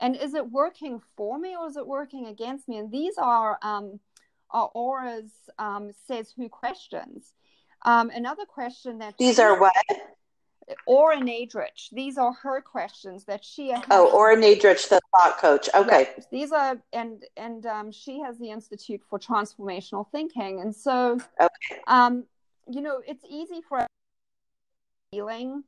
And is it working for me or is it working against me? And these are um are Ora's um says who questions. Um another question that these are what Ora Nadrich. These are her questions that she. Has. Oh, Ora Nadrich, the thought coach. Okay. Yes, these are and and um, she has the Institute for Transformational Thinking, and so, okay. um, you know, it's easy for feeling,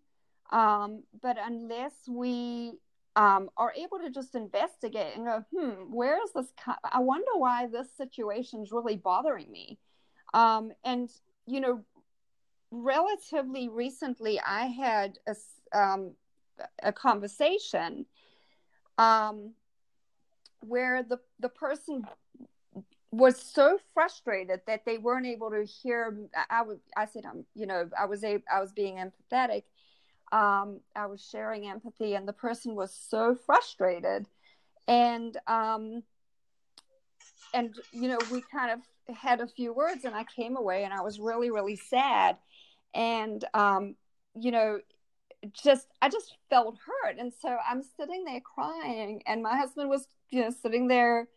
um, but unless we um, are able to just investigate and go, hmm, where is this? Co- I wonder why this situation is really bothering me, um, and you know relatively recently, I had a, um, a conversation um, where the, the person was so frustrated that they weren't able to hear. I, was, I said, I'm, you know, I was, a, I was being empathetic. Um, I was sharing empathy, and the person was so frustrated, and um, and you know, we kind of had a few words, and I came away, and I was really, really sad. And um, you know just i just felt hurt. And so i'm sitting there crying and my husband was you know sitting there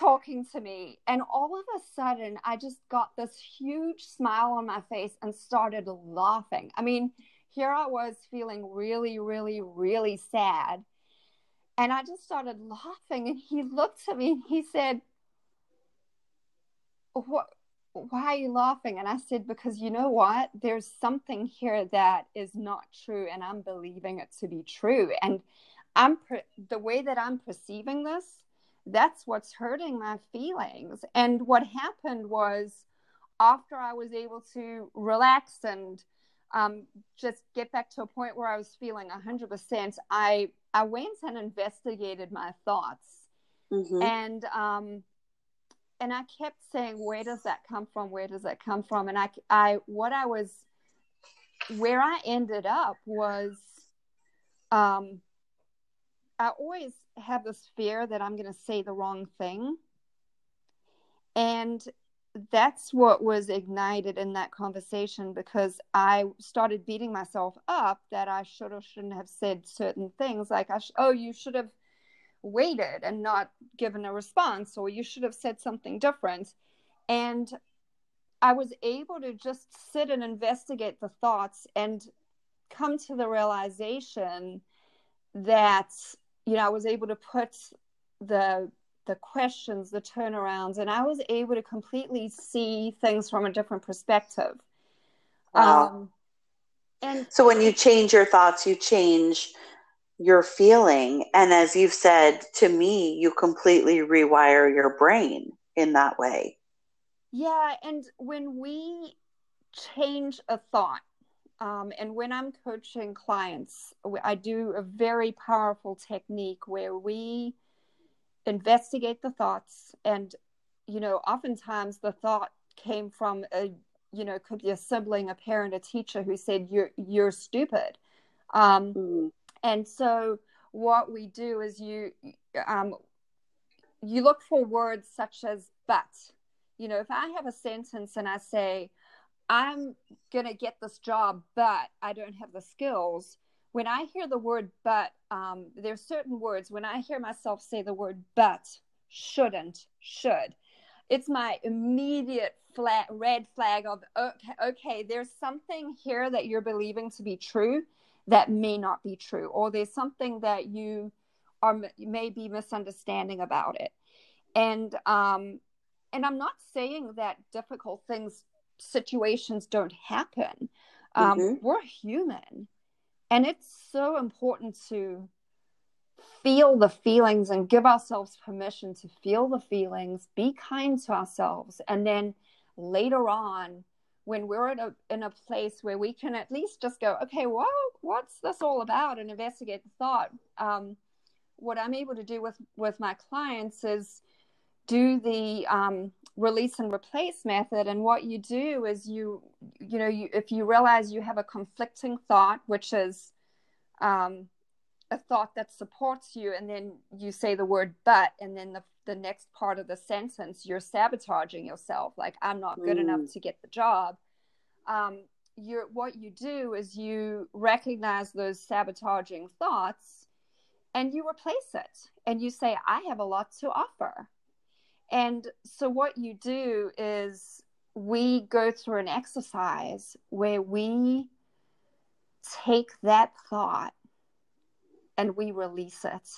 talking to me. And all of a sudden i just got this huge smile on my face and started laughing. I mean here i was feeling really really really sad. And i just started laughing and he looked at me and he said what why are you laughing? And I said, because you know what? There's something here that is not true, and I'm believing it to be true. And I'm pre- the way that I'm perceiving this, that's what's hurting my feelings. And what happened was, after I was able to relax and um, just get back to a point where I was feeling 100%, I I went and investigated my thoughts, mm-hmm. and um, and I kept saying, where does that come from? Where does that come from? And I, I, what I was, where I ended up was, um, I always have this fear that I'm going to say the wrong thing. And that's what was ignited in that conversation because I started beating myself up that I should or shouldn't have said certain things like, I sh- oh, you should have waited and not given a response, or you should have said something different. And I was able to just sit and investigate the thoughts and come to the realization that, you know, I was able to put the the questions, the turnarounds, and I was able to completely see things from a different perspective. Wow. Um, and so when you change your thoughts, you change you're feeling. And as you've said to me, you completely rewire your brain in that way. Yeah. And when we change a thought, um, and when I'm coaching clients, I do a very powerful technique where we investigate the thoughts. And, you know, oftentimes the thought came from a, you know, could be a sibling, a parent, a teacher who said, you're, you're stupid. Um, mm and so what we do is you um, you look for words such as but. You know if i have a sentence and i say i'm going to get this job but i don't have the skills when i hear the word but um, there's certain words when i hear myself say the word but shouldn't should it's my immediate flat red flag of okay, okay there's something here that you're believing to be true that may not be true or there's something that you are may be misunderstanding about it and um and i'm not saying that difficult things situations don't happen um mm-hmm. we're human and it's so important to feel the feelings and give ourselves permission to feel the feelings be kind to ourselves and then later on when we're in a in a place where we can at least just go, okay, well, what's this all about, and investigate the thought. Um, what I'm able to do with with my clients is do the um, release and replace method, and what you do is you you know you if you realize you have a conflicting thought, which is um, a thought that supports you, and then you say the word but, and then the the next part of the sentence, you're sabotaging yourself. Like, I'm not good mm. enough to get the job. Um, you're what you do is you recognize those sabotaging thoughts and you replace it and you say i have a lot to offer and so what you do is we go through an exercise where we take that thought and we release it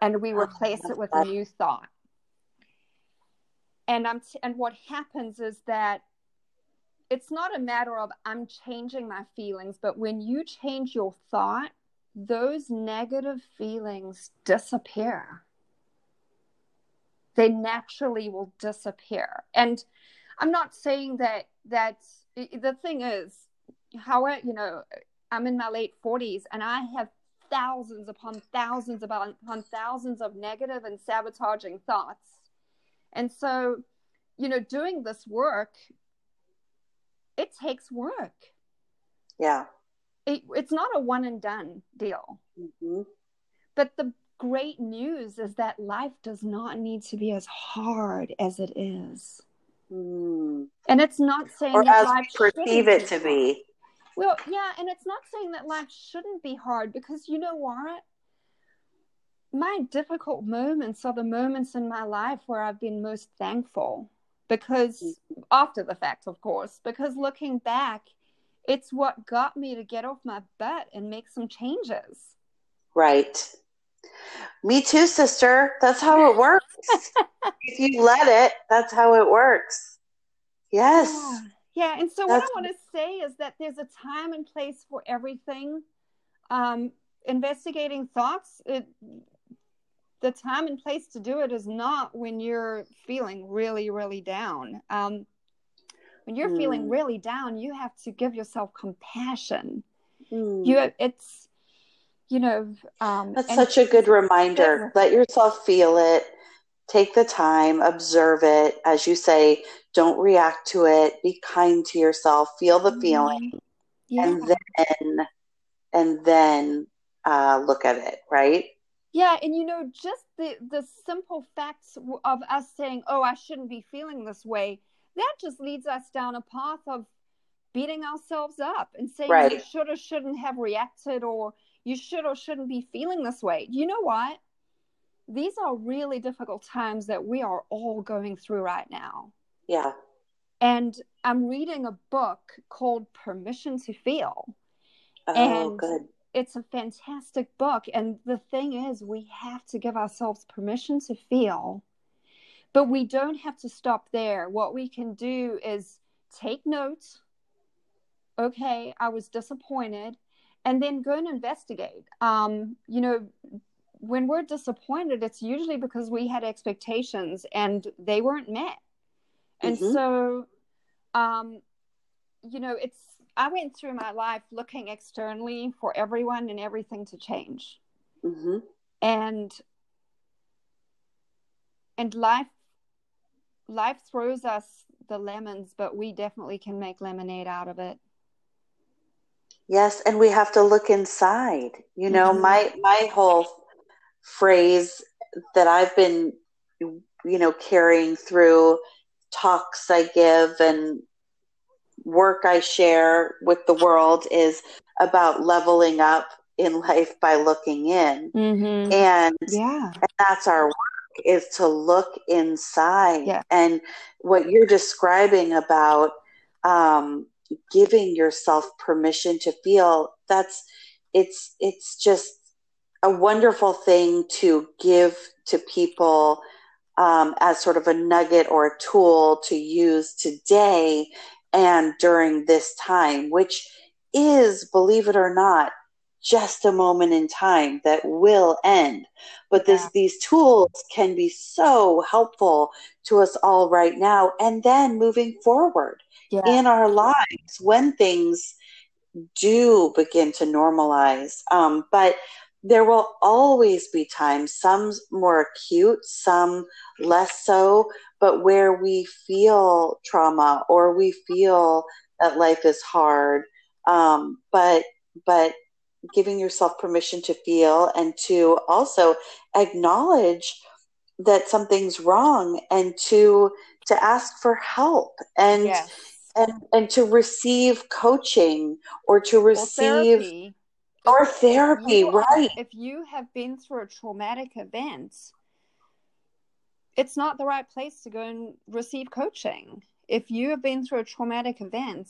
and we ah, replace it with a new thought. And i'm t- and what happens is that it's not a matter of i'm changing my feelings but when you change your thought those negative feelings disappear. They naturally will disappear. And i'm not saying that that the thing is how you know i'm in my late 40s and i have thousands upon thousands upon, upon thousands of negative and sabotaging thoughts. And so you know doing this work it takes work. Yeah. It, it's not a one and done deal. Mm-hmm. but the great news is that life does not need to be as hard as it is. Mm. and it's not saying or as life perceive it to be well, yeah, and it's not saying that life shouldn't be hard because you know what? My difficult moments are the moments in my life where I've been most thankful because after the fact, of course, because looking back, it's what got me to get off my butt and make some changes. Right. Me too, sister. That's how it works. if you let it, that's how it works. Yes. Yeah. Yeah, and so That's... what I want to say is that there's a time and place for everything. Um, investigating thoughts, it, the time and place to do it is not when you're feeling really, really down. Um, when you're mm. feeling hmm. really down, you have to give yourself compassion. Mm. You, it's, you know, um, that's such a good reminder. Let yourself feel it take the time, observe it. As you say, don't react to it. Be kind to yourself. Feel the feeling, mm-hmm. yeah. and then and then uh, look at it. Right? Yeah, and you know, just the the simple facts of us saying, "Oh, I shouldn't be feeling this way," that just leads us down a path of beating ourselves up and saying right. you should or shouldn't have reacted, or you should or shouldn't be feeling this way. You know what? These are really difficult times that we are all going through right now. Yeah. And I'm reading a book called Permission to Feel. Oh, and good. It's a fantastic book. And the thing is, we have to give ourselves permission to feel, but we don't have to stop there. What we can do is take notes. Okay, I was disappointed. And then go and investigate. Um, you know, when we're disappointed, it's usually because we had expectations and they weren't met. And mm-hmm. so, um, you know, it's, I went through my life looking externally for everyone and everything to change. Mm-hmm. And, and life, life throws us the lemons, but we definitely can make lemonade out of it. Yes, and we have to look inside. You know, mm-hmm. my my whole phrase that I've been, you know, carrying through talks I give and work I share with the world is about leveling up in life by looking in. Mm-hmm. And, yeah. and that's our work is to look inside. Yeah. And what you're describing about um, giving yourself permission to feel, that's it's it's just a wonderful thing to give to people um, as sort of a nugget or a tool to use today and during this time, which is, believe it or not, just a moment in time that will end. But this, yeah. these tools can be so helpful to us all right now and then moving forward yeah. in our lives when things do begin to normalize. Um, but there will always be times, some more acute, some less so, but where we feel trauma or we feel that life is hard. Um, but, but giving yourself permission to feel and to also acknowledge that something's wrong and to, to ask for help and, yes. and and to receive coaching or to receive or therapy, right. if you have been through a traumatic event it's not the right place to go and receive coaching. If you have been through a traumatic event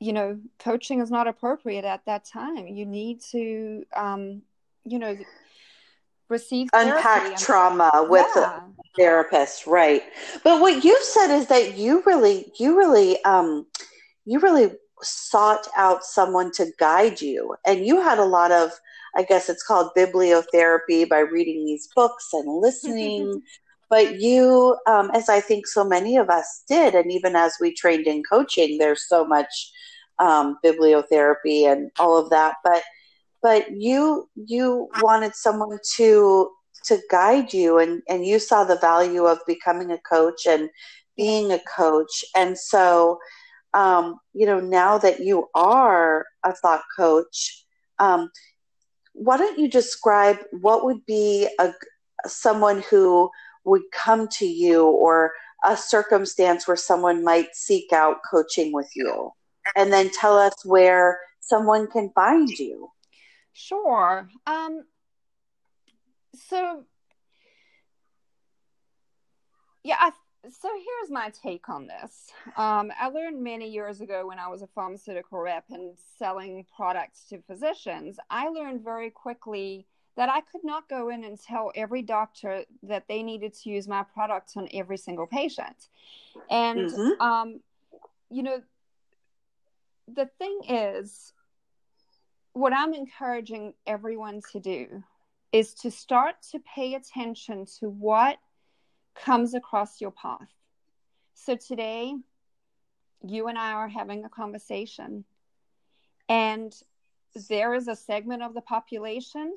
you know coaching is not appropriate at that time. You need to um you know receive unpack trauma with yeah. a therapist right. But what you've said is that you really you really um you really sought out someone to guide you. And you had a lot of i guess it's called bibliotherapy by reading these books and listening. But you um, as i think so many of us did and even as we trained in coaching there's so much um, bibliotherapy and all of that. But but you you wanted someone to to guide you and and you saw the value of becoming a coach and being a coach. And so um, you know now that you are a thought coach um, why don't you describe what would be a someone who would come to you or a circumstance where someone might seek out coaching with you and then tell us where someone can find you Sure. Um, so, yeah, I, so here's my take on this. Um, I learned many years ago when I was a pharmaceutical rep and selling products to physicians, I learned very quickly that I could not go in and tell every doctor that they needed to use my products on every single patient. And, mm-hmm. um, you know, the thing is, what I'm encouraging everyone to do is to start to pay attention to what comes across your path. So today, you and I are having a conversation, and there is a segment of the population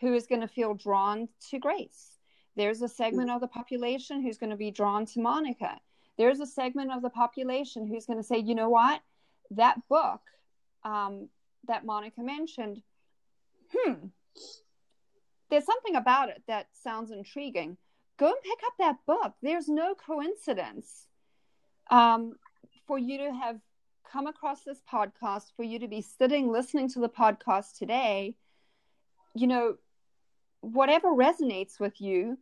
who is going to feel drawn to Grace. There's a segment of the population who's going to be drawn to Monica. There's a segment of the population who's going to say, you know what, that book um, that Monica mentioned, hmm, there's something about it that sounds intriguing. Go and pick up that book. There's no coincidence um, for you to have come across this podcast, for you to be sitting listening to the podcast today. You know, whatever resonates with you,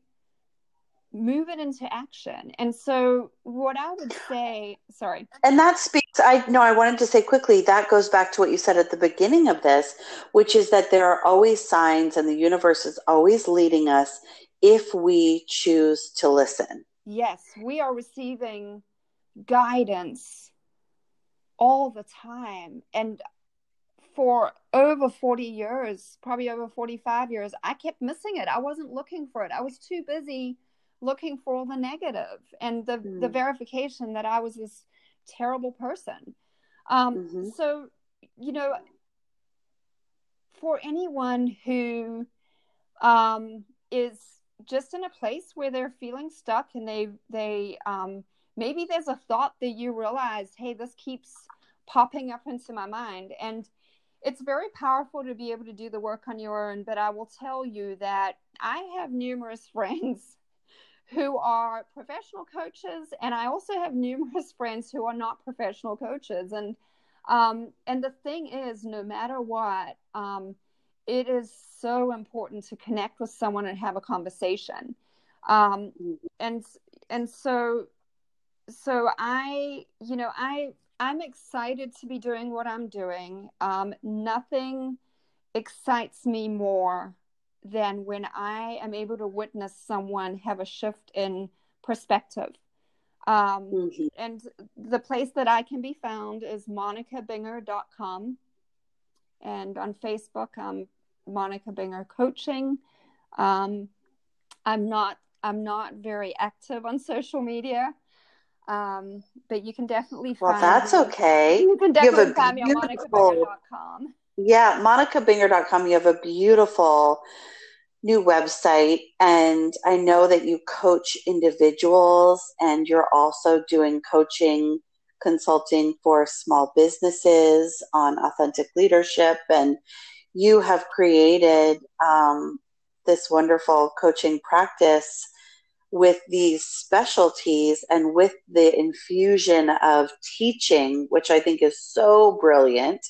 move it into action. And so, what I would say, sorry. And that speaks, I know I wanted to say quickly, that goes back to what you said at the beginning of this, which is that there are always signs and the universe is always leading us if we choose to listen. Yes, we are receiving guidance all the time. And for over 40 years, probably over 45 years, I kept missing it. I wasn't looking for it. I was too busy looking for all the negative and the mm. the verification that I was this terrible person. Um, mm-hmm. So, you know, for anyone who um, is just in a place where they're feeling stuck and they they um, maybe there's a thought that you realize, hey, this keeps popping up into my mind and it's very powerful to be able to do the work on your own but i will tell you that i have numerous friends who are professional coaches, and I also have numerous friends who are not professional coaches. And um, and the thing is, no matter what, um, it is so important to connect with someone and have a conversation. Um, and and so so I, you know, I I'm excited to be doing what I'm doing. Um, nothing excites me more than when I am able to witness someone have a shift in perspective. Um, mm-hmm. And the place that I can be found is monicabinger.com. And on Facebook, I'm Monica Binger Coaching. Um, I'm not I'm not very active on social media, um, but you can definitely find. Well, that's me. okay. You can definitely you find me on monicabinger.com. Yeah, monicabinger.com. You have a beautiful new website, and I know that you coach individuals and you're also doing coaching consulting for small businesses on authentic leadership. And you have created um, this wonderful coaching practice with these specialties and with the infusion of teaching, which I think is so brilliant.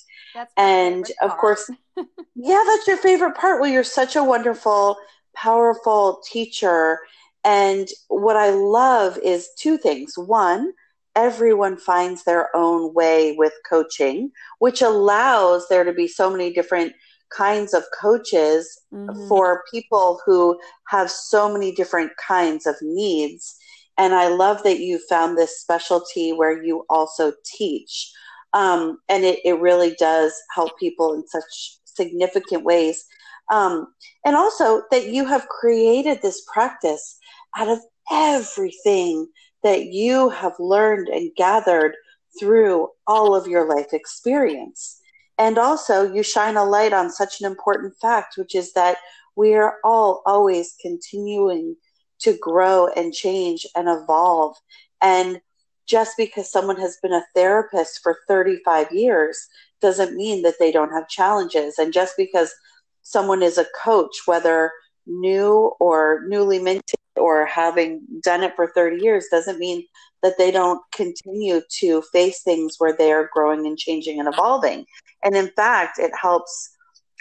and of course, yeah, that's your favorite part. Well, you're such a wonderful, powerful teacher. And what I love is two things. One, everyone finds their own way with coaching, which allows there to be so many different kinds of coaches mm-hmm. for people who have so many different kinds of needs. And I love that you found this specialty where you also teach. Um, and it, it really does help people in such significant ways. Um, and also that you have created this practice out of everything that you have learned and gathered through all of your life experience. And also, you shine a light on such an important fact, which is that we are all always continuing to grow and change and evolve. And just because someone has been a therapist for 35 years doesn't mean that they don't have challenges. And just because someone is a coach, whether new or newly minted or having done it for 30 years, doesn't mean that they don't continue to face things where they are growing and changing and evolving. And in fact, it helps,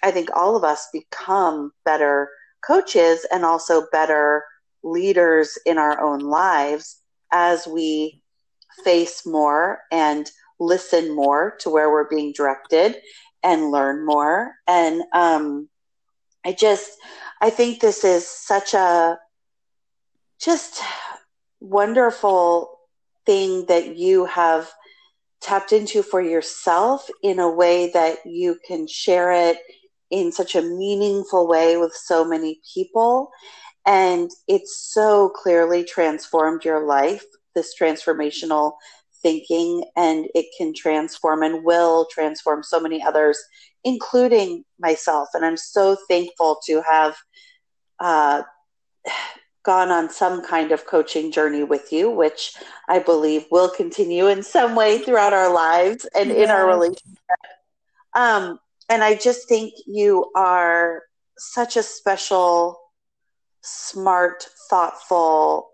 I think, all of us become better coaches and also better leaders in our own lives as we face more and listen more to where we're being directed and learn more. And um, I just, I think this is such a just wonderful thing that you have tapped into for yourself in a way that you can share it in such a meaningful way with so many people. And it's so clearly transformed your life, this transformational thinking, and it can transform and will transform so many others, including myself. And I'm so thankful to have uh, gone on some kind of coaching journey with you, which I believe will continue in some way throughout our lives and yes. in our relationship. Um, and I just think you are such a special, smart, thoughtful,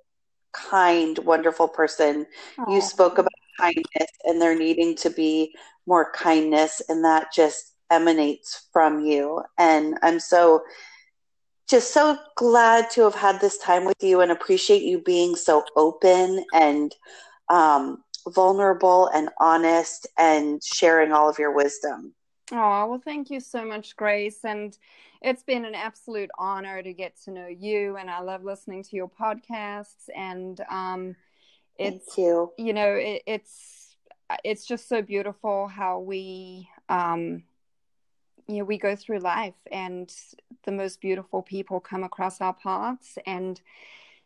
kind, wonderful person. Aww. You spoke about kindness and there needing to be more kindness, and that just emanates from you. And I'm so just so glad to have had this time with you and appreciate you being so open and um, vulnerable and honest and sharing all of your wisdom. Oh, well, thank you so much, Grace. And it's been an absolute honor to get to know you. And I love listening to your podcasts. And um, it's, you. you know, it, it's, it's just so beautiful how we, um, you know we go through life and the most beautiful people come across our paths and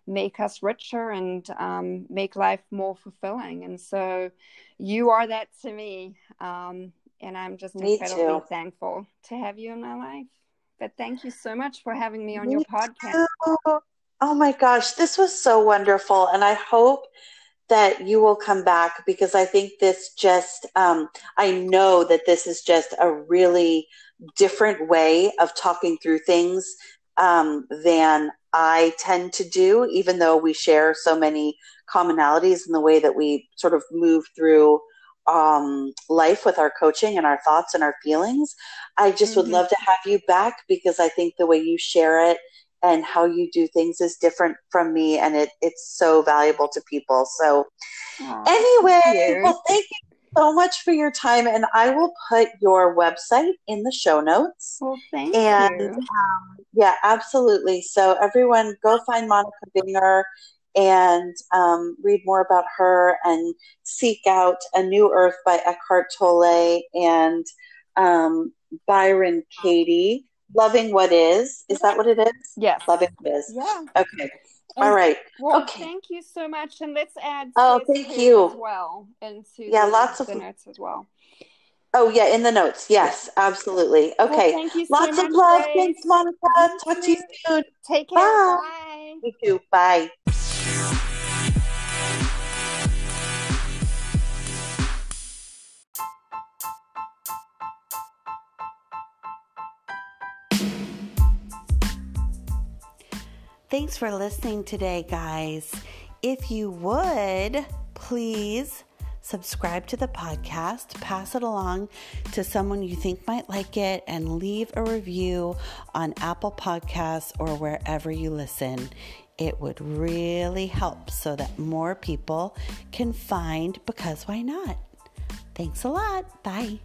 make us richer and um, make life more fulfilling and so you are that to me um, and i'm just me incredibly too. thankful to have you in my life but thank you so much for having me on me your podcast too. oh my gosh this was so wonderful and i hope that you will come back because I think this just, um, I know that this is just a really different way of talking through things um, than I tend to do, even though we share so many commonalities in the way that we sort of move through um, life with our coaching and our thoughts and our feelings. I just mm-hmm. would love to have you back because I think the way you share it and how you do things is different from me and it, it's so valuable to people. So, Aww, anyway, thank well, thank you so much for your time, and I will put your website in the show notes. Well, thank and, you. Um, yeah, absolutely. So everyone, go find Monica Binger and um, read more about her and seek out A New Earth by Eckhart Tolle and um, Byron Katie. Loving What Is. Is that what it is? Yes. Loving What Is. Yeah. Okay. All right. Well, okay. thank you so much, and let's add. Oh, thank you. As well, into yeah, lots of the notes as well. Oh yeah, in the notes. Yes, absolutely. Okay. Well, thank you so Lots much, of love. Thanks, Monica. Talk to you soon. Take care. Bye. Bye. You too. Bye. Thanks for listening today, guys. If you would, please subscribe to the podcast, pass it along to someone you think might like it, and leave a review on Apple Podcasts or wherever you listen. It would really help so that more people can find Because Why Not? Thanks a lot. Bye.